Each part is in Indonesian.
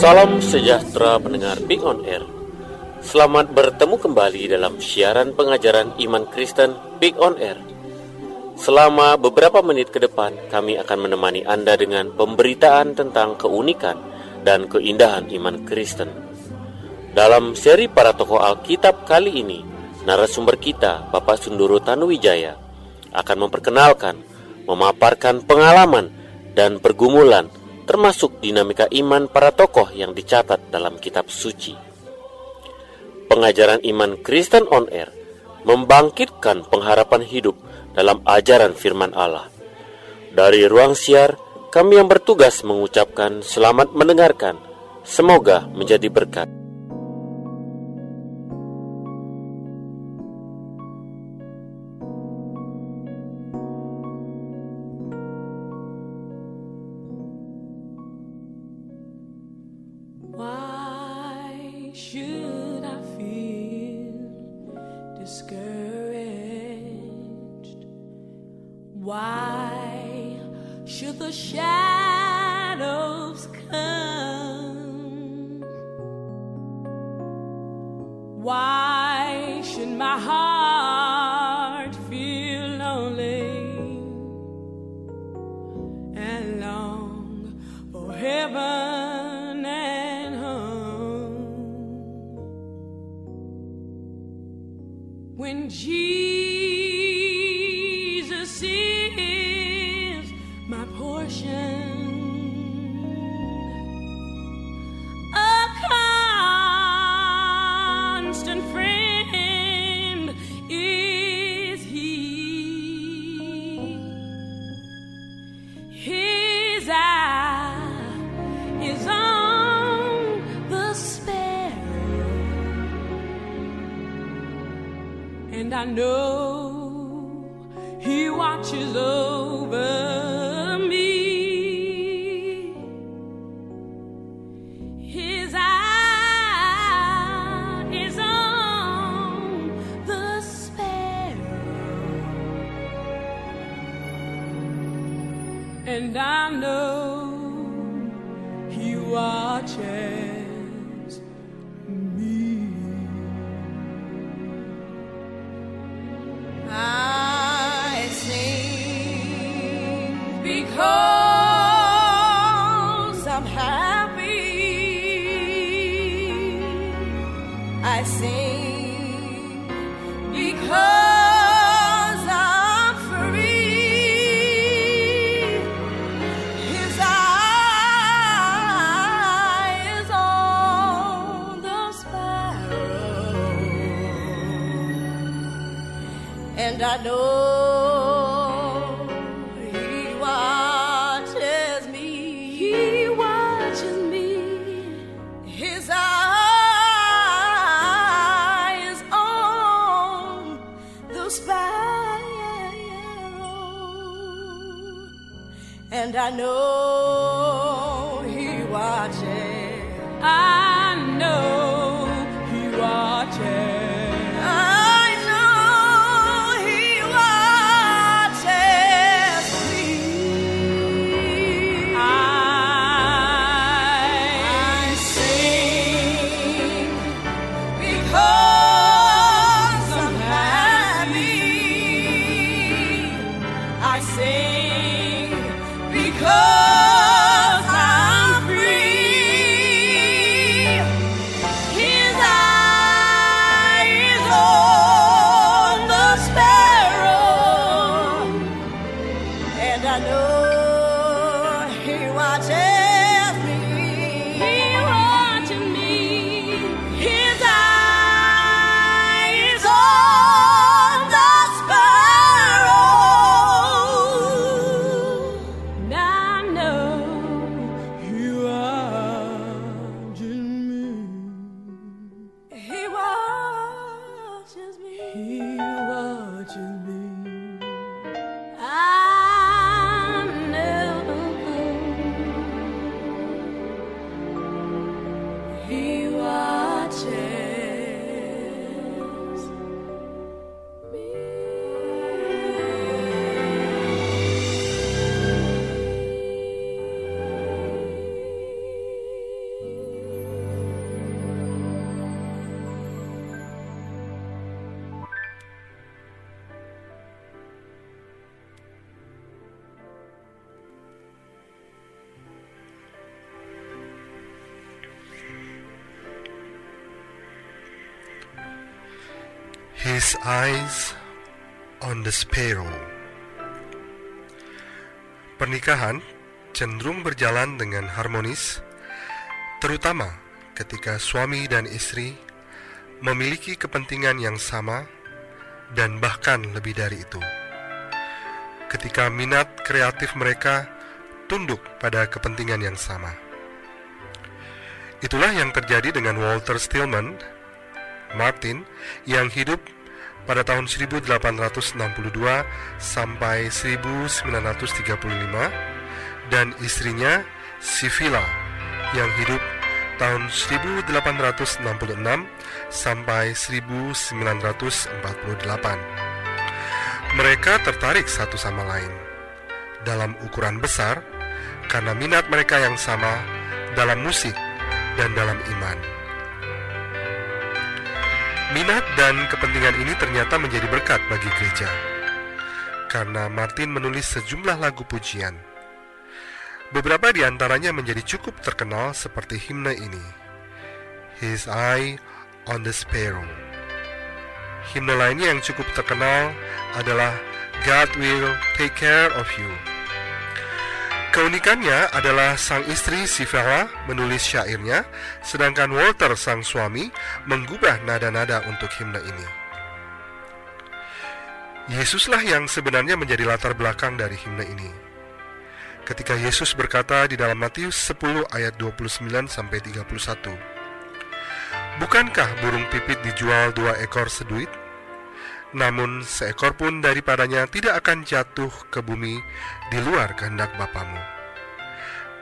Salam sejahtera pendengar Big On Air. Selamat bertemu kembali dalam siaran pengajaran iman Kristen Big On Air. Selama beberapa menit ke depan, kami akan menemani Anda dengan pemberitaan tentang keunikan dan keindahan iman Kristen. Dalam seri para tokoh Alkitab kali ini, narasumber kita, Bapak Sunduru Tanuwijaya, akan memperkenalkan, memaparkan pengalaman dan pergumulan termasuk dinamika iman para tokoh yang dicatat dalam kitab suci. Pengajaran iman Kristen on Air membangkitkan pengharapan hidup dalam ajaran firman Allah. Dari ruang siar, kami yang bertugas mengucapkan selamat mendengarkan. Semoga menjadi berkat. His eyes on the sparrow. Pernikahan cenderung berjalan dengan harmonis, terutama ketika suami dan istri memiliki kepentingan yang sama dan bahkan lebih dari itu. Ketika minat kreatif mereka tunduk pada kepentingan yang sama. Itulah yang terjadi dengan Walter Stillman, Martin, yang hidup pada tahun 1862 sampai 1935 dan istrinya Sivila yang hidup tahun 1866 sampai 1948. Mereka tertarik satu sama lain dalam ukuran besar karena minat mereka yang sama dalam musik dan dalam iman. Minat dan kepentingan ini ternyata menjadi berkat bagi gereja. Karena Martin menulis sejumlah lagu pujian. Beberapa di antaranya menjadi cukup terkenal seperti himne ini. His Eye on the Sparrow. Himne lainnya yang cukup terkenal adalah God Will Take Care of You. Keunikannya adalah sang istri Sivela menulis syairnya, sedangkan Walter sang suami menggubah nada-nada untuk himne ini. Yesuslah yang sebenarnya menjadi latar belakang dari himne ini. Ketika Yesus berkata di dalam Matius 10 ayat 29 sampai 31, Bukankah burung pipit dijual dua ekor seduit? Namun seekor pun daripadanya tidak akan jatuh ke bumi di luar kehendak Bapamu.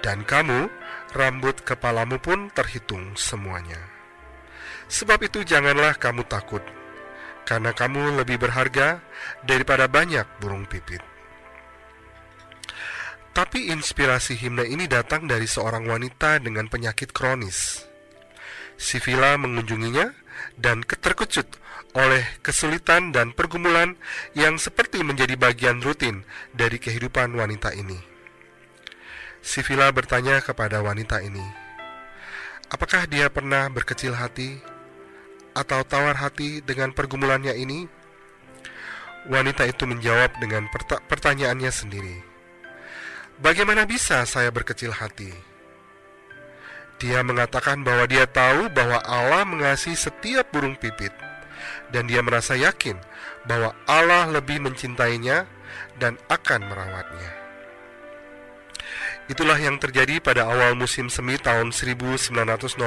Dan kamu, rambut kepalamu pun terhitung semuanya. Sebab itu janganlah kamu takut, karena kamu lebih berharga daripada banyak burung pipit. Tapi inspirasi himne ini datang dari seorang wanita dengan penyakit kronis. Sivila mengunjunginya dan terkejut oleh kesulitan dan pergumulan yang seperti menjadi bagian rutin dari kehidupan wanita ini. Sivila bertanya kepada wanita ini, apakah dia pernah berkecil hati atau tawar hati dengan pergumulannya ini? Wanita itu menjawab dengan perta pertanyaannya sendiri. Bagaimana bisa saya berkecil hati? Dia mengatakan bahwa dia tahu bahwa Allah mengasihi setiap burung pipit dan dia merasa yakin bahwa Allah lebih mencintainya dan akan merawatnya. Itulah yang terjadi pada awal musim semi tahun 1905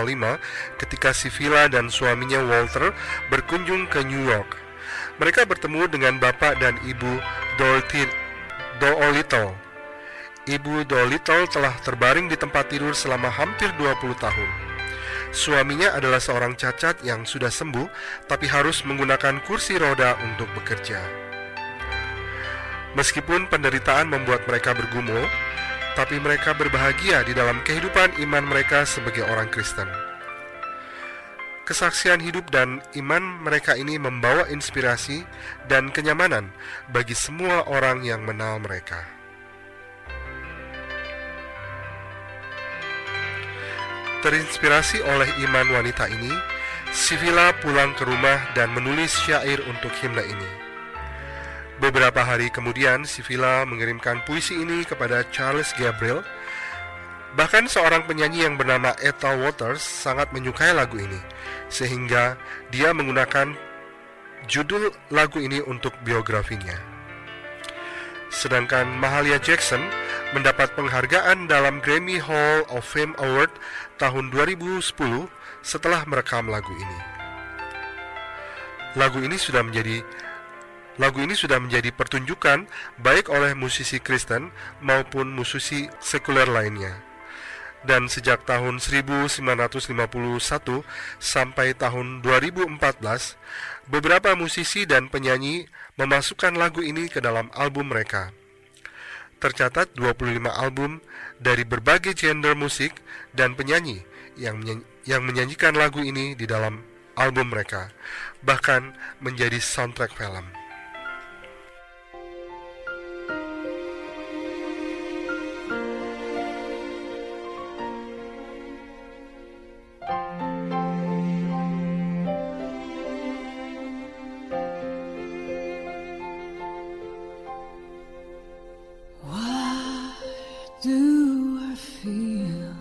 ketika Sivila dan suaminya Walter berkunjung ke New York. Mereka bertemu dengan bapak dan ibu Dorothy Doolittle. Ibu Doolittle telah terbaring di tempat tidur selama hampir 20 tahun. Suaminya adalah seorang cacat yang sudah sembuh, tapi harus menggunakan kursi roda untuk bekerja. Meskipun penderitaan membuat mereka bergumul, tapi mereka berbahagia di dalam kehidupan iman mereka sebagai orang Kristen. Kesaksian hidup dan iman mereka ini membawa inspirasi dan kenyamanan bagi semua orang yang mengenal mereka. Terinspirasi oleh iman wanita ini, Sivila pulang ke rumah dan menulis syair untuk himne ini. Beberapa hari kemudian, Sivila mengirimkan puisi ini kepada Charles Gabriel. Bahkan seorang penyanyi yang bernama Ethel Waters sangat menyukai lagu ini, sehingga dia menggunakan judul lagu ini untuk biografinya. Sedangkan Mahalia Jackson mendapat penghargaan dalam Grammy Hall of Fame Award tahun 2010 setelah merekam lagu ini. Lagu ini sudah menjadi lagu ini sudah menjadi pertunjukan baik oleh musisi Kristen maupun musisi sekuler lainnya. Dan sejak tahun 1951 sampai tahun 2014, beberapa musisi dan penyanyi memasukkan lagu ini ke dalam album mereka. Tercatat 25 album dari berbagai genre musik dan penyanyi yang yang menyanyikan lagu ini di dalam album mereka, bahkan menjadi soundtrack film. Do I feel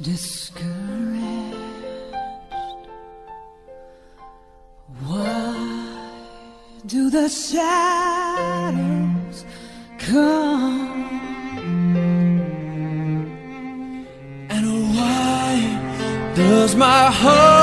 discouraged? Why do the shadows come? And why does my heart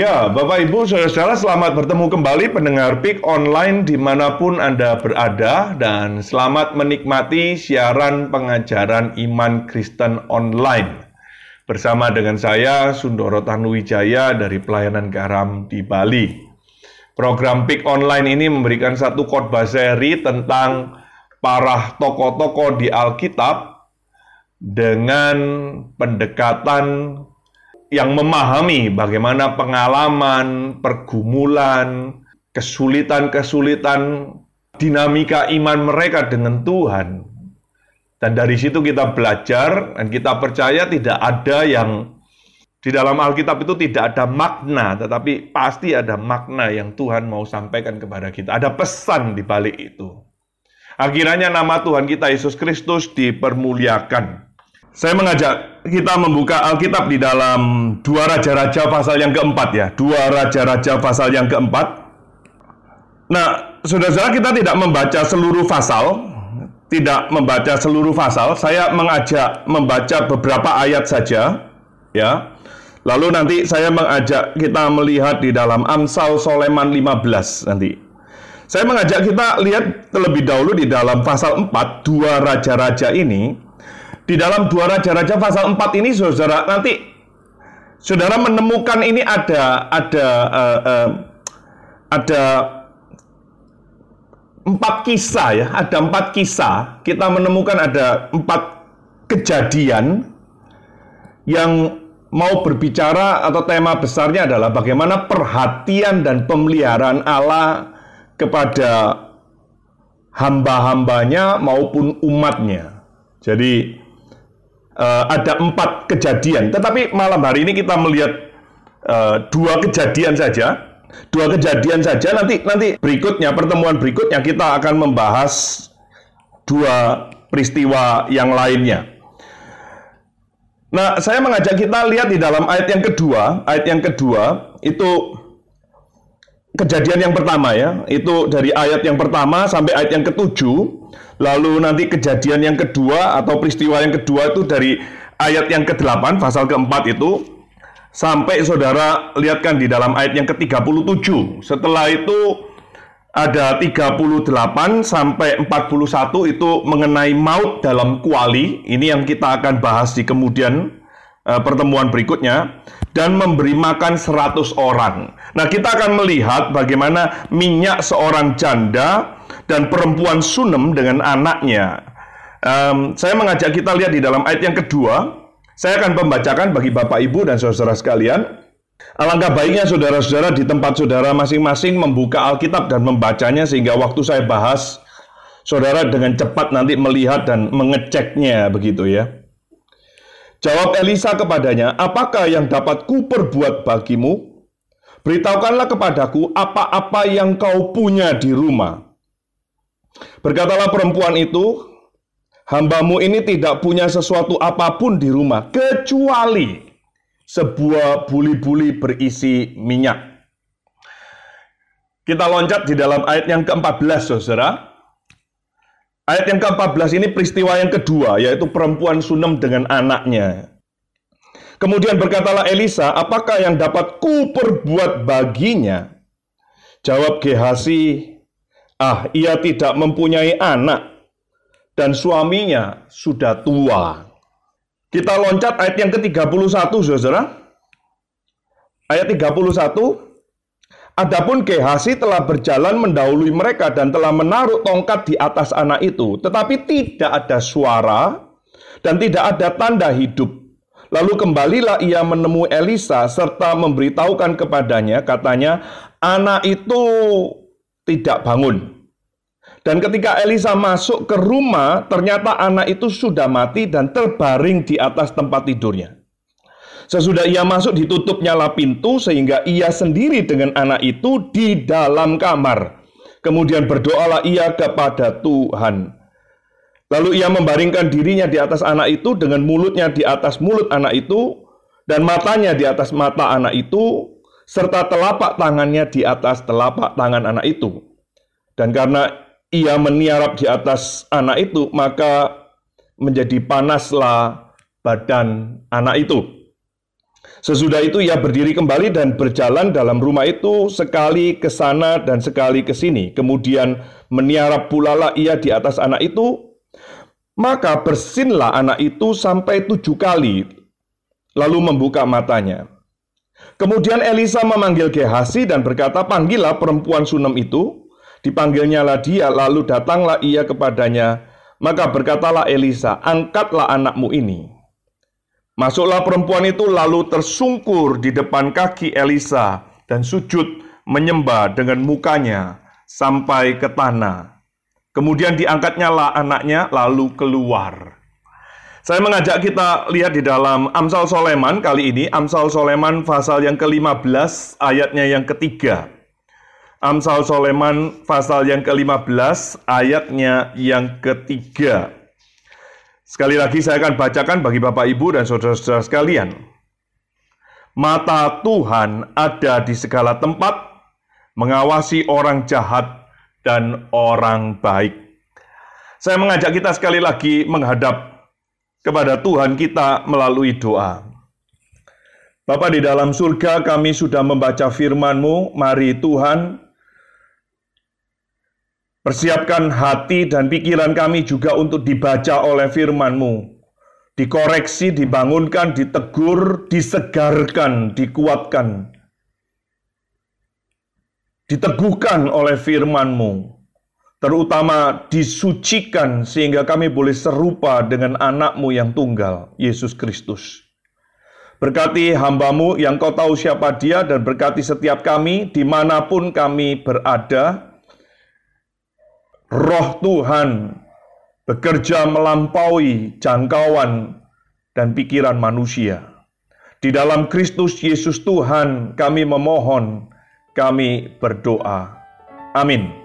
Ya, Bapak Ibu, Saudara-saudara, selamat bertemu kembali pendengar PIK Online di mana pun Anda berada dan selamat menikmati siaran pengajaran iman Kristen online. Bersama dengan saya, Sundoro Tanuwijaya dari Pelayanan Garam di Bali. Program PIK Online ini memberikan satu khotbah seri tentang para tokoh-tokoh di Alkitab dengan pendekatan yang memahami bagaimana pengalaman, pergumulan, kesulitan-kesulitan, dinamika iman mereka dengan Tuhan. Dan dari situ kita belajar dan kita percaya tidak ada yang di dalam Alkitab itu tidak ada makna, tetapi pasti ada makna yang Tuhan mau sampaikan kepada kita. Ada pesan di balik itu. Akhirnya nama Tuhan kita Yesus Kristus dipermuliakan. Saya mengajak kita membuka Alkitab di dalam dua Raja-Raja pasal yang keempat ya. Dua Raja-Raja pasal yang keempat. Nah, saudara-saudara kita tidak membaca seluruh pasal, tidak membaca seluruh pasal. Saya mengajak membaca beberapa ayat saja, ya. Lalu nanti saya mengajak kita melihat di dalam Amsal Soleman 15 nanti. Saya mengajak kita lihat terlebih dahulu di dalam pasal 4, dua raja-raja ini. Di dalam dua raja-raja pasal 4 ini saudara nanti saudara menemukan ini ada ada uh, uh, ada empat kisah ya, ada empat kisah. Kita menemukan ada empat kejadian yang mau berbicara atau tema besarnya adalah bagaimana perhatian dan pemeliharaan Allah kepada hamba-hambanya maupun umatnya. Jadi eh, ada empat kejadian, tetapi malam hari ini kita melihat eh, dua kejadian saja, dua kejadian saja. Nanti nanti berikutnya pertemuan berikutnya kita akan membahas dua peristiwa yang lainnya. Nah, saya mengajak kita lihat di dalam ayat yang kedua, ayat yang kedua itu kejadian yang pertama ya, itu dari ayat yang pertama sampai ayat yang ketujuh, lalu nanti kejadian yang kedua atau peristiwa yang kedua itu dari ayat yang ke-8, pasal keempat itu, sampai saudara lihatkan di dalam ayat yang ke-37. Setelah itu ada 38 sampai 41 itu mengenai maut dalam kuali. Ini yang kita akan bahas di kemudian uh, pertemuan berikutnya dan memberi makan 100 orang. Nah, kita akan melihat bagaimana minyak seorang janda dan perempuan Sunem dengan anaknya. Um, saya mengajak kita lihat di dalam ayat yang kedua. Saya akan membacakan bagi Bapak Ibu dan saudara sekalian Alangkah baiknya saudara-saudara di tempat saudara masing-masing membuka Alkitab dan membacanya sehingga waktu saya bahas saudara dengan cepat nanti melihat dan mengeceknya begitu ya. Jawab Elisa kepadanya, "Apakah yang dapat ku perbuat bagimu? Beritahukanlah kepadaku apa-apa yang kau punya di rumah." Berkatalah perempuan itu, "Hambamu ini tidak punya sesuatu apa pun di rumah kecuali sebuah buli-buli berisi minyak. Kita loncat di dalam ayat yang ke-14, saudara. Ayat yang ke-14 ini peristiwa yang kedua, yaitu perempuan Sunem dengan anaknya. Kemudian berkatalah Elisa, apakah yang dapat ku perbuat baginya? Jawab Gehasi, ah ia tidak mempunyai anak, dan suaminya sudah tua. Kita loncat ayat yang ke-31, saudara. Ayat 31, Adapun Gehasi telah berjalan mendahului mereka dan telah menaruh tongkat di atas anak itu, tetapi tidak ada suara dan tidak ada tanda hidup. Lalu kembalilah ia menemui Elisa serta memberitahukan kepadanya, katanya, anak itu tidak bangun. Dan ketika Elisa masuk ke rumah, ternyata anak itu sudah mati dan terbaring di atas tempat tidurnya. Sesudah ia masuk ditutup nyala pintu sehingga ia sendiri dengan anak itu di dalam kamar. Kemudian berdoalah ia kepada Tuhan. Lalu ia membaringkan dirinya di atas anak itu dengan mulutnya di atas mulut anak itu dan matanya di atas mata anak itu serta telapak tangannya di atas telapak tangan anak itu. Dan karena ia meniarap di atas anak itu, maka menjadi panaslah badan anak itu. Sesudah itu ia berdiri kembali dan berjalan dalam rumah itu sekali ke sana dan sekali ke sini. Kemudian meniarap pula lah ia di atas anak itu. Maka bersinlah anak itu sampai tujuh kali, lalu membuka matanya. Kemudian Elisa memanggil Gehasi dan berkata, Panggillah perempuan Sunem itu. Dipanggilnyalah dia, lalu datanglah ia kepadanya. Maka berkatalah Elisa, angkatlah anakmu ini. Masuklah perempuan itu lalu tersungkur di depan kaki Elisa dan sujud menyembah dengan mukanya sampai ke tanah. Kemudian diangkatnya lah anaknya lalu keluar. Saya mengajak kita lihat di dalam Amsal Soleman kali ini, Amsal Soleman pasal yang ke-15 ayatnya yang ketiga. Amsal Soleman pasal yang ke-15 ayatnya yang ketiga. Sekali lagi saya akan bacakan bagi Bapak Ibu dan saudara-saudara sekalian. Mata Tuhan ada di segala tempat, mengawasi orang jahat dan orang baik. Saya mengajak kita sekali lagi menghadap kepada Tuhan kita melalui doa. Bapa di dalam surga kami sudah membaca firman-Mu, mari Tuhan Persiapkan hati dan pikiran kami juga untuk dibaca oleh firman-Mu. Dikoreksi, dibangunkan, ditegur, disegarkan, dikuatkan. Diteguhkan oleh firman-Mu. Terutama disucikan sehingga kami boleh serupa dengan anakmu yang tunggal, Yesus Kristus. Berkati hambamu yang kau tahu siapa dia dan berkati setiap kami di mana pun kami berada. Roh Tuhan bekerja melampaui jangkauan dan pikiran manusia. Di dalam Kristus Yesus Tuhan kami memohon, kami berdoa. Amin.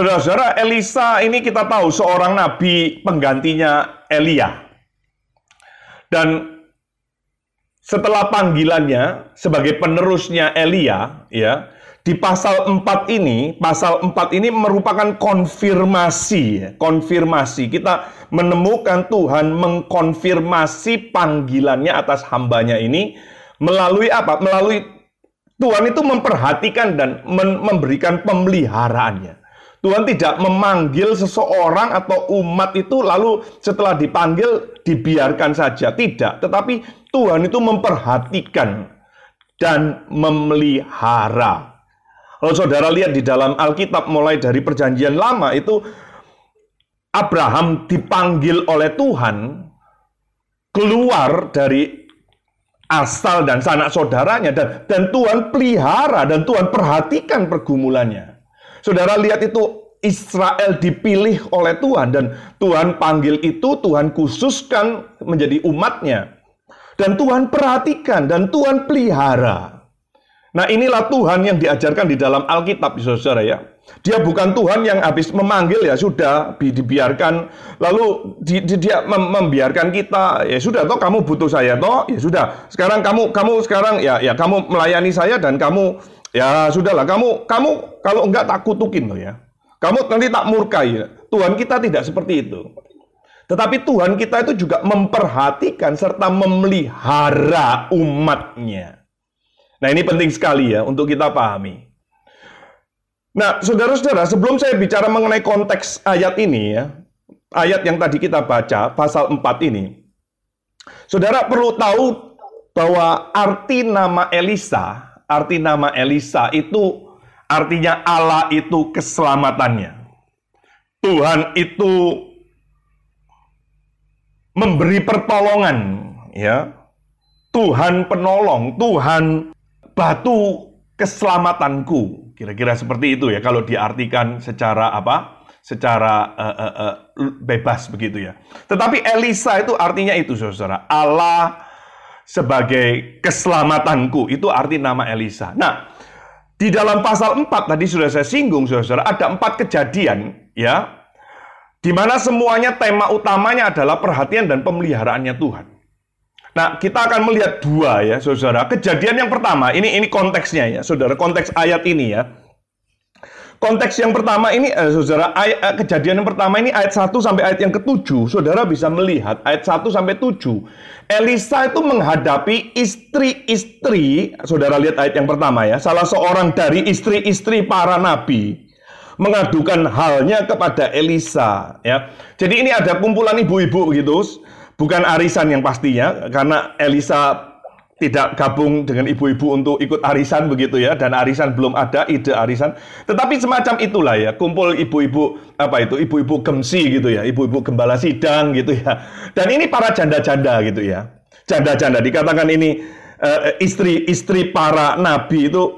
Saudara-saudara, Elisa ini kita tahu seorang nabi penggantinya Elia. Dan setelah panggilannya sebagai penerusnya Elia, ya, di pasal 4 ini, pasal 4 ini merupakan konfirmasi, ya, konfirmasi. Kita menemukan Tuhan mengkonfirmasi panggilannya atas hambanya ini melalui apa? Melalui Tuhan itu memperhatikan dan memberikan pemeliharaannya. Tuhan tidak memanggil seseorang atau umat itu lalu setelah dipanggil dibiarkan saja. Tidak, tetapi Tuhan itu memperhatikan dan memelihara. Kalau saudara lihat di dalam Alkitab mulai dari perjanjian lama itu Abraham dipanggil oleh Tuhan keluar dari asal dan sanak saudaranya dan dan Tuhan pelihara dan Tuhan perhatikan pergumulannya. Saudara lihat itu Israel dipilih oleh Tuhan dan Tuhan panggil itu Tuhan khususkan menjadi umatnya dan Tuhan perhatikan dan Tuhan pelihara. Nah inilah Tuhan yang diajarkan di dalam Alkitab, saudara ya. Dia bukan Tuhan yang habis memanggil ya sudah bi- dibiarkan lalu di- di- dia mem- membiarkan kita ya sudah toh kamu butuh saya toh ya sudah sekarang kamu kamu sekarang ya ya kamu melayani saya dan kamu ya sudahlah. Kamu kamu kalau enggak tak kutukin loh ya. Kamu nanti tak murkai ya. Tuhan kita tidak seperti itu. Tetapi Tuhan kita itu juga memperhatikan serta memelihara umatnya. Nah ini penting sekali ya untuk kita pahami. Nah, saudara-saudara, sebelum saya bicara mengenai konteks ayat ini ya, ayat yang tadi kita baca, pasal 4 ini, saudara perlu tahu bahwa arti nama Elisa, arti nama Elisa itu artinya Allah itu keselamatannya. Tuhan itu memberi pertolongan, ya. Tuhan penolong, Tuhan batu keselamatanku. Kira-kira seperti itu ya kalau diartikan secara apa? Secara eh, eh, eh, bebas begitu ya. Tetapi Elisa itu artinya itu Saudara. Allah sebagai keselamatanku itu arti nama Elisa. Nah, di dalam pasal 4 tadi sudah saya singgung Saudara, ada empat kejadian ya di mana semuanya tema utamanya adalah perhatian dan pemeliharaannya Tuhan. Nah, kita akan melihat dua ya, saudara. Kejadian yang pertama, ini ini konteksnya ya, saudara. Konteks ayat ini ya. Konteks yang pertama ini, eh, saudara, ay- eh, kejadian yang pertama ini ayat 1 sampai ayat yang ketujuh. Saudara bisa melihat ayat 1 sampai 7. Elisa itu menghadapi istri-istri, saudara lihat ayat yang pertama ya. Salah seorang dari istri-istri para nabi mengadukan halnya kepada Elisa ya. Jadi ini ada kumpulan ibu-ibu begitu, bukan arisan yang pastinya karena Elisa tidak gabung dengan ibu-ibu untuk ikut arisan begitu ya dan arisan belum ada ide arisan. Tetapi semacam itulah ya kumpul ibu-ibu apa itu ibu-ibu gemsi gitu ya ibu-ibu gembala sidang gitu ya. Dan ini para janda-janda gitu ya. Janda-janda dikatakan ini eh, istri-istri para nabi itu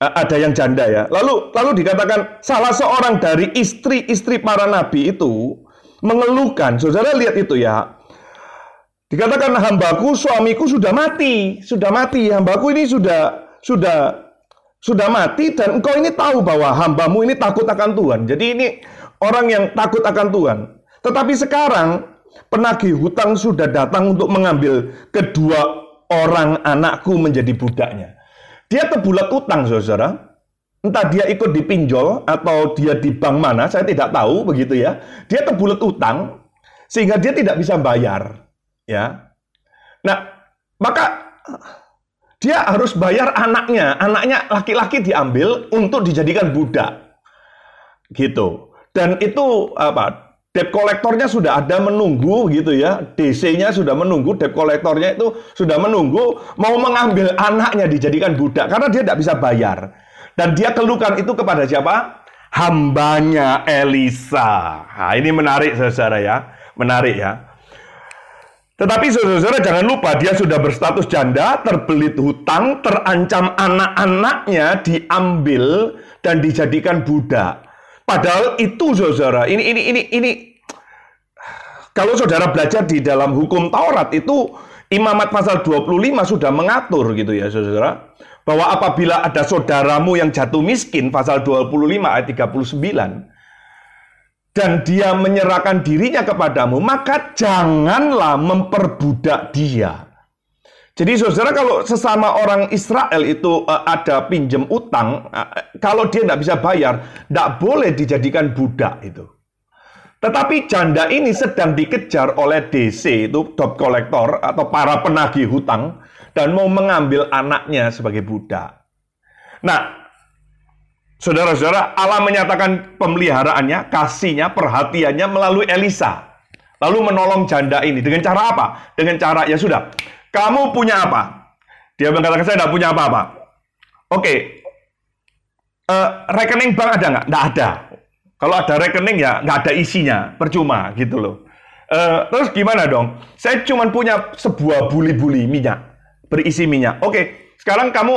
eh, ada yang janda ya. Lalu lalu dikatakan salah seorang dari istri-istri para nabi itu mengeluhkan saudara lihat itu ya Dikatakan hambaku, suamiku sudah mati, sudah mati. Hambaku ini sudah sudah sudah mati dan engkau ini tahu bahwa hambamu ini takut akan Tuhan. Jadi ini orang yang takut akan Tuhan. Tetapi sekarang penagih hutang sudah datang untuk mengambil kedua orang anakku menjadi budaknya. Dia terbulat utang, saudara. Entah dia ikut dipinjol atau dia di bank mana, saya tidak tahu begitu ya. Dia terbulat utang sehingga dia tidak bisa bayar ya. Nah, maka dia harus bayar anaknya. Anaknya laki-laki diambil untuk dijadikan budak. Gitu. Dan itu apa? Debt kolektornya sudah ada menunggu gitu ya. DC-nya sudah menunggu, debt kolektornya itu sudah menunggu mau mengambil anaknya dijadikan budak karena dia tidak bisa bayar. Dan dia keluhkan itu kepada siapa? Hambanya Elisa. Nah, ini menarik saudara ya. Menarik ya. Tetapi saudara-saudara jangan lupa dia sudah berstatus janda, terbelit hutang, terancam anak-anaknya diambil dan dijadikan budak. Padahal itu saudara, ini ini ini ini kalau saudara belajar di dalam hukum Taurat itu Imamat pasal 25 sudah mengatur gitu ya saudara bahwa apabila ada saudaramu yang jatuh miskin pasal 25 ayat 39 dan dia menyerahkan dirinya kepadamu, maka janganlah memperbudak dia. Jadi saudara kalau sesama orang Israel itu uh, ada pinjem utang, uh, kalau dia tidak bisa bayar, tidak boleh dijadikan budak itu. Tetapi janda ini sedang dikejar oleh DC itu debt collector atau para penagih hutang dan mau mengambil anaknya sebagai budak. Nah, Saudara-saudara, Allah menyatakan pemeliharaannya, kasihnya, perhatiannya melalui Elisa. Lalu menolong janda ini. Dengan cara apa? Dengan cara, ya sudah, kamu punya apa? Dia mengatakan, saya tidak punya apa-apa. Oke, eh, rekening bank ada nggak? Nggak ada. Kalau ada rekening ya nggak ada isinya, percuma gitu loh. Eh, terus gimana dong? Saya cuma punya sebuah buli-buli minyak, berisi minyak. Oke, sekarang kamu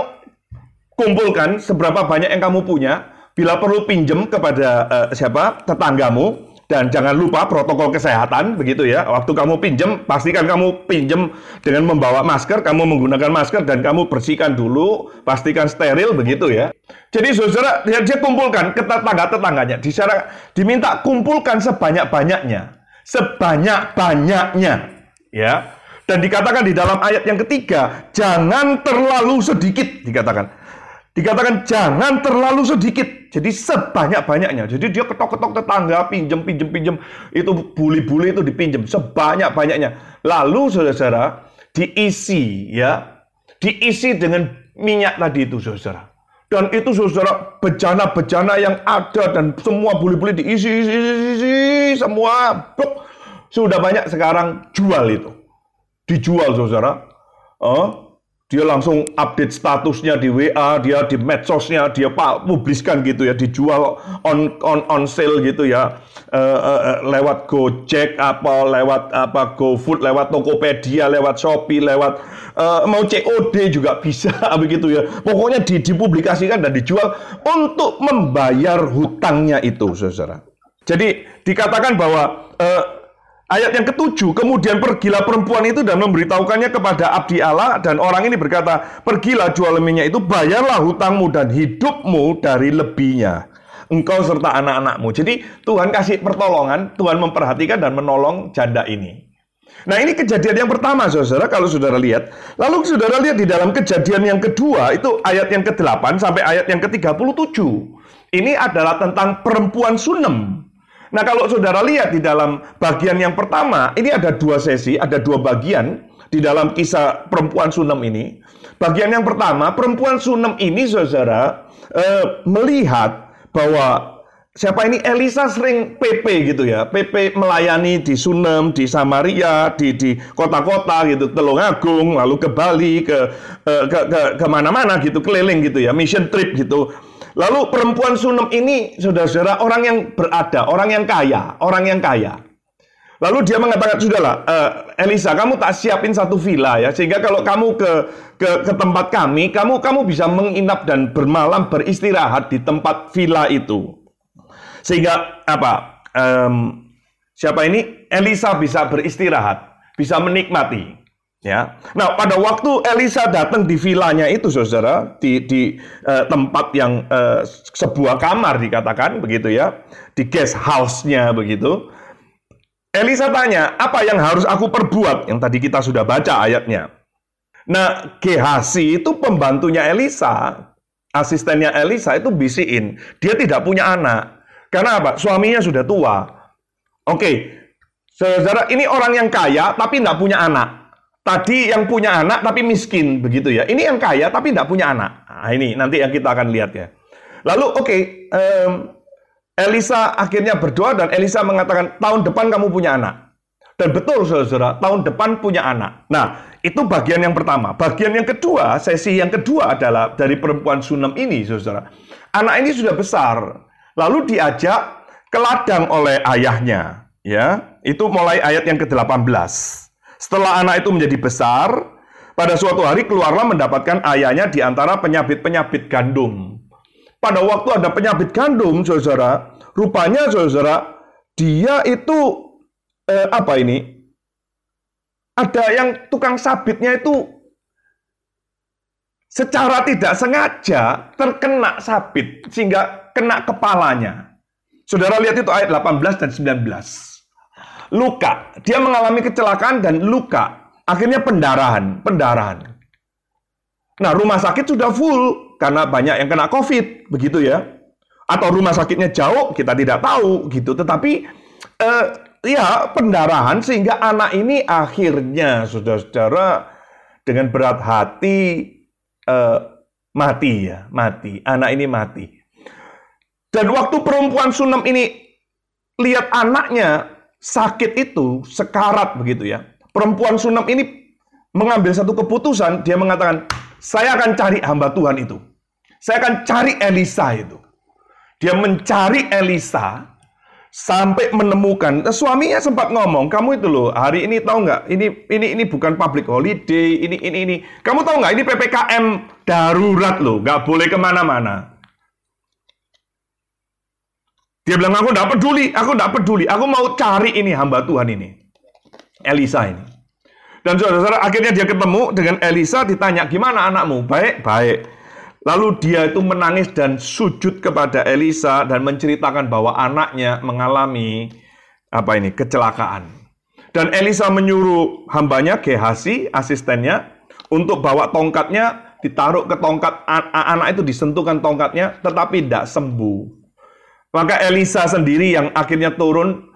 kumpulkan seberapa banyak yang kamu punya. Bila perlu pinjem kepada eh, siapa tetanggamu Dan jangan lupa protokol kesehatan, begitu ya. Waktu kamu pinjem, pastikan kamu pinjem dengan membawa masker, kamu menggunakan masker dan kamu bersihkan dulu, pastikan steril, begitu ya. Jadi saudara, dia, dia kumpulkan ke tetangga-tetangganya. Disara, diminta kumpulkan sebanyak-banyaknya. Sebanyak-banyaknya. Ya. Dan dikatakan di dalam ayat yang ketiga, jangan terlalu sedikit, dikatakan. Dikatakan jangan terlalu sedikit. Jadi sebanyak-banyaknya. Jadi dia ketok-ketok tetangga, pinjem, pinjem, pinjem. Itu buli-buli itu dipinjem sebanyak-banyaknya. Lalu saudara-saudara, diisi ya. Diisi dengan minyak tadi itu saudara. Dan itu saudara, bejana-bejana yang ada dan semua buli-buli diisi, isi, isi, isi, semua. Blok. Sudah banyak sekarang jual itu. Dijual saudara. Oh, dia langsung update statusnya di WA, dia di medsosnya, dia pak publiskan gitu ya, dijual on on on sale gitu ya, uh, uh, lewat Gojek apa, lewat apa GoFood, lewat Tokopedia, lewat Shopee, lewat uh, mau COD juga bisa begitu ya. Pokoknya di, dipublikasikan dan dijual untuk membayar hutangnya itu, saudara. Jadi dikatakan bahwa uh, Ayat yang ketujuh, kemudian pergilah perempuan itu dan memberitahukannya kepada abdi Allah dan orang ini berkata, pergilah jual minyak itu, bayarlah hutangmu dan hidupmu dari lebihnya. Engkau serta anak-anakmu. Jadi Tuhan kasih pertolongan, Tuhan memperhatikan dan menolong janda ini. Nah ini kejadian yang pertama saudara, kalau saudara lihat. Lalu saudara lihat di dalam kejadian yang kedua, itu ayat yang ke-8 sampai ayat yang ke-37. Ini adalah tentang perempuan sunem. Nah, kalau saudara lihat di dalam bagian yang pertama, ini ada dua sesi, ada dua bagian di dalam kisah perempuan Sunem ini. Bagian yang pertama, perempuan Sunem ini, saudara, eh, melihat bahwa siapa ini Elisa sering PP gitu ya, PP melayani di Sunem, di Samaria, di di kota-kota gitu, Telungagung, lalu ke Bali, ke eh, ke, ke ke mana-mana gitu, keliling gitu ya, mission trip gitu. Lalu perempuan Sunem ini, saudara-saudara, orang yang berada, orang yang kaya, orang yang kaya. Lalu dia mengatakan, sudahlah, uh, Elisa, kamu tak siapin satu villa ya, sehingga kalau kamu ke ke, ke tempat kami, kamu kamu bisa menginap dan bermalam beristirahat di tempat villa itu. Sehingga apa? Um, siapa ini? Elisa bisa beristirahat, bisa menikmati. Ya, nah pada waktu Elisa datang di vilanya itu, saudara, di, di uh, tempat yang uh, sebuah kamar dikatakan begitu ya, di guest house-nya begitu. Elisa tanya, apa yang harus aku perbuat? Yang tadi kita sudah baca ayatnya. Nah, Gehasi itu pembantunya Elisa, asistennya Elisa itu bisiin, dia tidak punya anak. Karena apa? Suaminya sudah tua. Oke, saudara, ini orang yang kaya tapi tidak punya anak. Tadi yang punya anak tapi miskin begitu ya. Ini yang kaya tapi tidak punya anak. Nah, ini nanti yang kita akan lihat ya. Lalu oke, okay, um, Elisa akhirnya berdoa dan Elisa mengatakan tahun depan kamu punya anak. Dan betul saudara, tahun depan punya anak. Nah, itu bagian yang pertama. Bagian yang kedua, sesi yang kedua adalah dari perempuan Sunem ini saudara. Anak ini sudah besar. Lalu diajak ke ladang oleh ayahnya. Ya, itu mulai ayat yang ke-18. Setelah anak itu menjadi besar, pada suatu hari keluarlah mendapatkan ayahnya di antara penyabit-penyabit gandum. Pada waktu ada penyabit gandum, saudara, rupanya saudara, dia itu eh, apa ini? Ada yang tukang sabitnya itu secara tidak sengaja terkena sabit sehingga kena kepalanya. Saudara lihat itu ayat 18 dan 19 luka. Dia mengalami kecelakaan dan luka. Akhirnya pendarahan, pendarahan. Nah, rumah sakit sudah full karena banyak yang kena COVID, begitu ya. Atau rumah sakitnya jauh, kita tidak tahu gitu. Tetapi eh, ya pendarahan sehingga anak ini akhirnya saudara-saudara dengan berat hati eh, mati ya, mati. Anak ini mati. Dan waktu perempuan Sunem ini lihat anaknya sakit itu sekarat begitu ya. Perempuan Sunem ini mengambil satu keputusan, dia mengatakan, saya akan cari hamba Tuhan itu. Saya akan cari Elisa itu. Dia mencari Elisa sampai menemukan. Suaminya sempat ngomong, kamu itu loh, hari ini tahu nggak? Ini ini ini bukan public holiday, ini ini ini. Kamu tahu nggak? Ini ppkm darurat loh, nggak boleh ke mana-mana. Dia bilang, aku tidak peduli, aku tidak peduli. Aku mau cari ini hamba Tuhan ini. Elisa ini. Dan saudara-saudara, akhirnya dia ketemu dengan Elisa, ditanya, gimana anakmu? Baik, baik. Lalu dia itu menangis dan sujud kepada Elisa dan menceritakan bahwa anaknya mengalami apa ini kecelakaan. Dan Elisa menyuruh hambanya Gehasi, asistennya, untuk bawa tongkatnya, ditaruh ke tongkat anak itu disentuhkan tongkatnya, tetapi tidak sembuh. Maka Elisa sendiri yang akhirnya turun,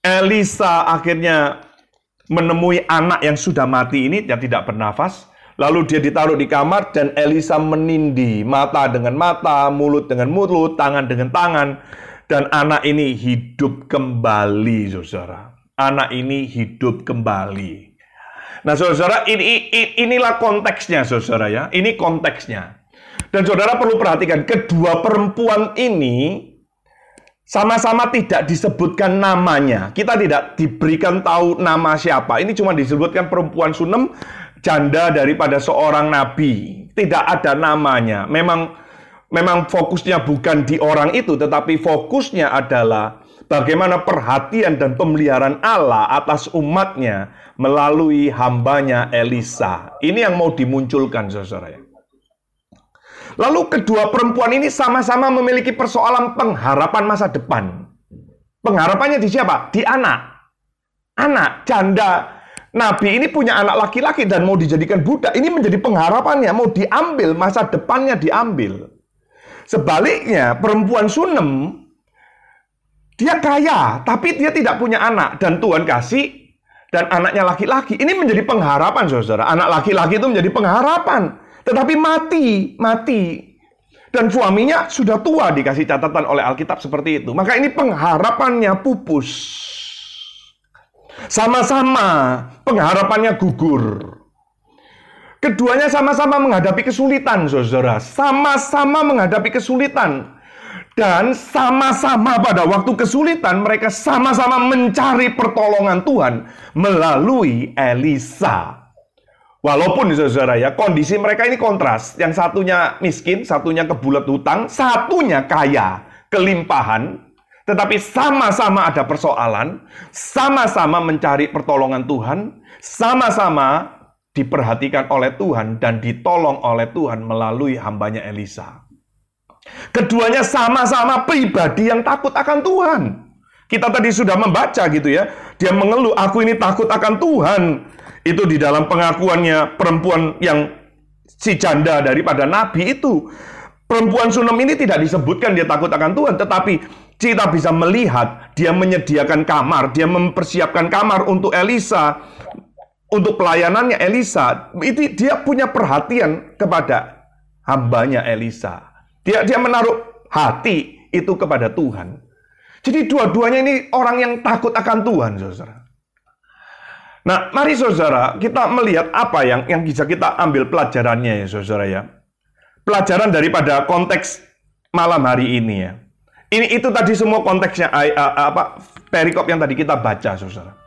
Elisa akhirnya menemui anak yang sudah mati ini yang tidak bernafas. Lalu dia ditaruh di kamar dan Elisa menindi mata dengan mata, mulut dengan mulut, tangan dengan tangan. Dan anak ini hidup kembali, saudara. Anak ini hidup kembali. Nah, saudara, ini, ini- inilah konteksnya, saudara ya. Ini konteksnya. Dan saudara perlu perhatikan, kedua perempuan ini sama-sama tidak disebutkan namanya. Kita tidak diberikan tahu nama siapa. Ini cuma disebutkan perempuan Sunem, janda daripada seorang nabi. Tidak ada namanya. Memang memang fokusnya bukan di orang itu, tetapi fokusnya adalah bagaimana perhatian dan pemeliharaan Allah atas umatnya melalui hambanya Elisa. Ini yang mau dimunculkan, saudara. Lalu kedua perempuan ini sama-sama memiliki persoalan pengharapan masa depan. Pengharapannya di siapa? Di anak. Anak, janda. Nabi ini punya anak laki-laki dan mau dijadikan budak. Ini menjadi pengharapannya, mau diambil, masa depannya diambil. Sebaliknya, perempuan Sunem, dia kaya, tapi dia tidak punya anak. Dan Tuhan kasih, dan anaknya laki-laki. Ini menjadi pengharapan, saudara. Anak laki-laki itu menjadi pengharapan. Tetapi mati, mati. Dan suaminya sudah tua dikasih catatan oleh Alkitab seperti itu. Maka ini pengharapannya pupus. Sama-sama pengharapannya gugur. Keduanya sama-sama menghadapi kesulitan, saudara. Sama-sama menghadapi kesulitan. Dan sama-sama pada waktu kesulitan, mereka sama-sama mencari pertolongan Tuhan melalui Elisa. Walaupun saudara ya, kondisi mereka ini kontras. Yang satunya miskin, satunya kebulat hutang, satunya kaya, kelimpahan. Tetapi sama-sama ada persoalan, sama-sama mencari pertolongan Tuhan, sama-sama diperhatikan oleh Tuhan dan ditolong oleh Tuhan melalui hambanya Elisa. Keduanya sama-sama pribadi yang takut akan Tuhan. Kita tadi sudah membaca gitu ya. Dia mengeluh, aku ini takut akan Tuhan. Itu di dalam pengakuannya perempuan yang si janda daripada nabi itu. Perempuan Sunem ini tidak disebutkan dia takut akan Tuhan, tetapi kita bisa melihat dia menyediakan kamar, dia mempersiapkan kamar untuk Elisa, untuk pelayanannya Elisa. Itu dia punya perhatian kepada hambanya Elisa. Dia dia menaruh hati itu kepada Tuhan. Jadi dua-duanya ini orang yang takut akan Tuhan, saudara. Nah, mari saudara, kita melihat apa yang yang bisa kita ambil pelajarannya ya, saudara ya. Pelajaran daripada konteks malam hari ini ya. Ini itu tadi semua konteksnya ay- a- apa perikop yang tadi kita baca, saudara.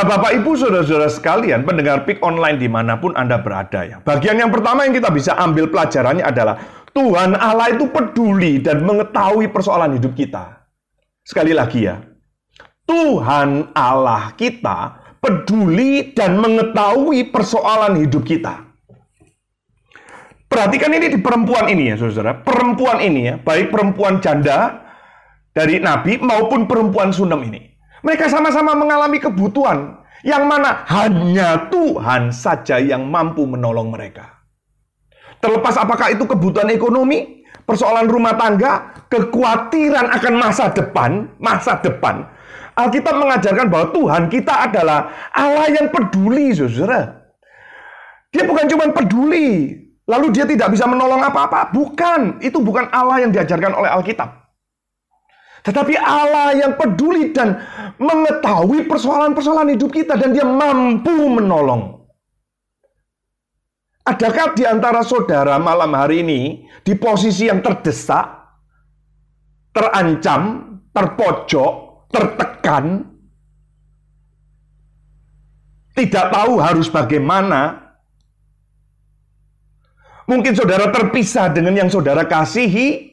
Nah, Bapak Ibu, saudara-saudara sekalian, pendengar PIK online di mana pun Anda berada ya. Bagian yang pertama yang kita bisa ambil pelajarannya adalah Tuhan Allah itu peduli dan mengetahui persoalan hidup kita. Sekali lagi ya, Tuhan Allah kita peduli dan mengetahui persoalan hidup kita. Perhatikan ini di perempuan ini ya, saudara. Perempuan ini ya, baik perempuan janda dari Nabi maupun perempuan Sunem ini. Mereka sama-sama mengalami kebutuhan yang mana hanya Tuhan saja yang mampu menolong mereka. Terlepas apakah itu kebutuhan ekonomi, persoalan rumah tangga, kekhawatiran akan masa depan, masa depan. Alkitab mengajarkan bahwa Tuhan kita adalah Allah yang peduli, saudara. Dia bukan cuma peduli, lalu dia tidak bisa menolong apa-apa. Bukan, itu bukan Allah yang diajarkan oleh Alkitab. Tetapi Allah yang peduli dan mengetahui persoalan-persoalan hidup kita dan dia mampu menolong. Adakah di antara saudara malam hari ini di posisi yang terdesak, terancam, terpojok, tertekan, tidak tahu harus bagaimana? Mungkin saudara terpisah dengan yang saudara kasihi,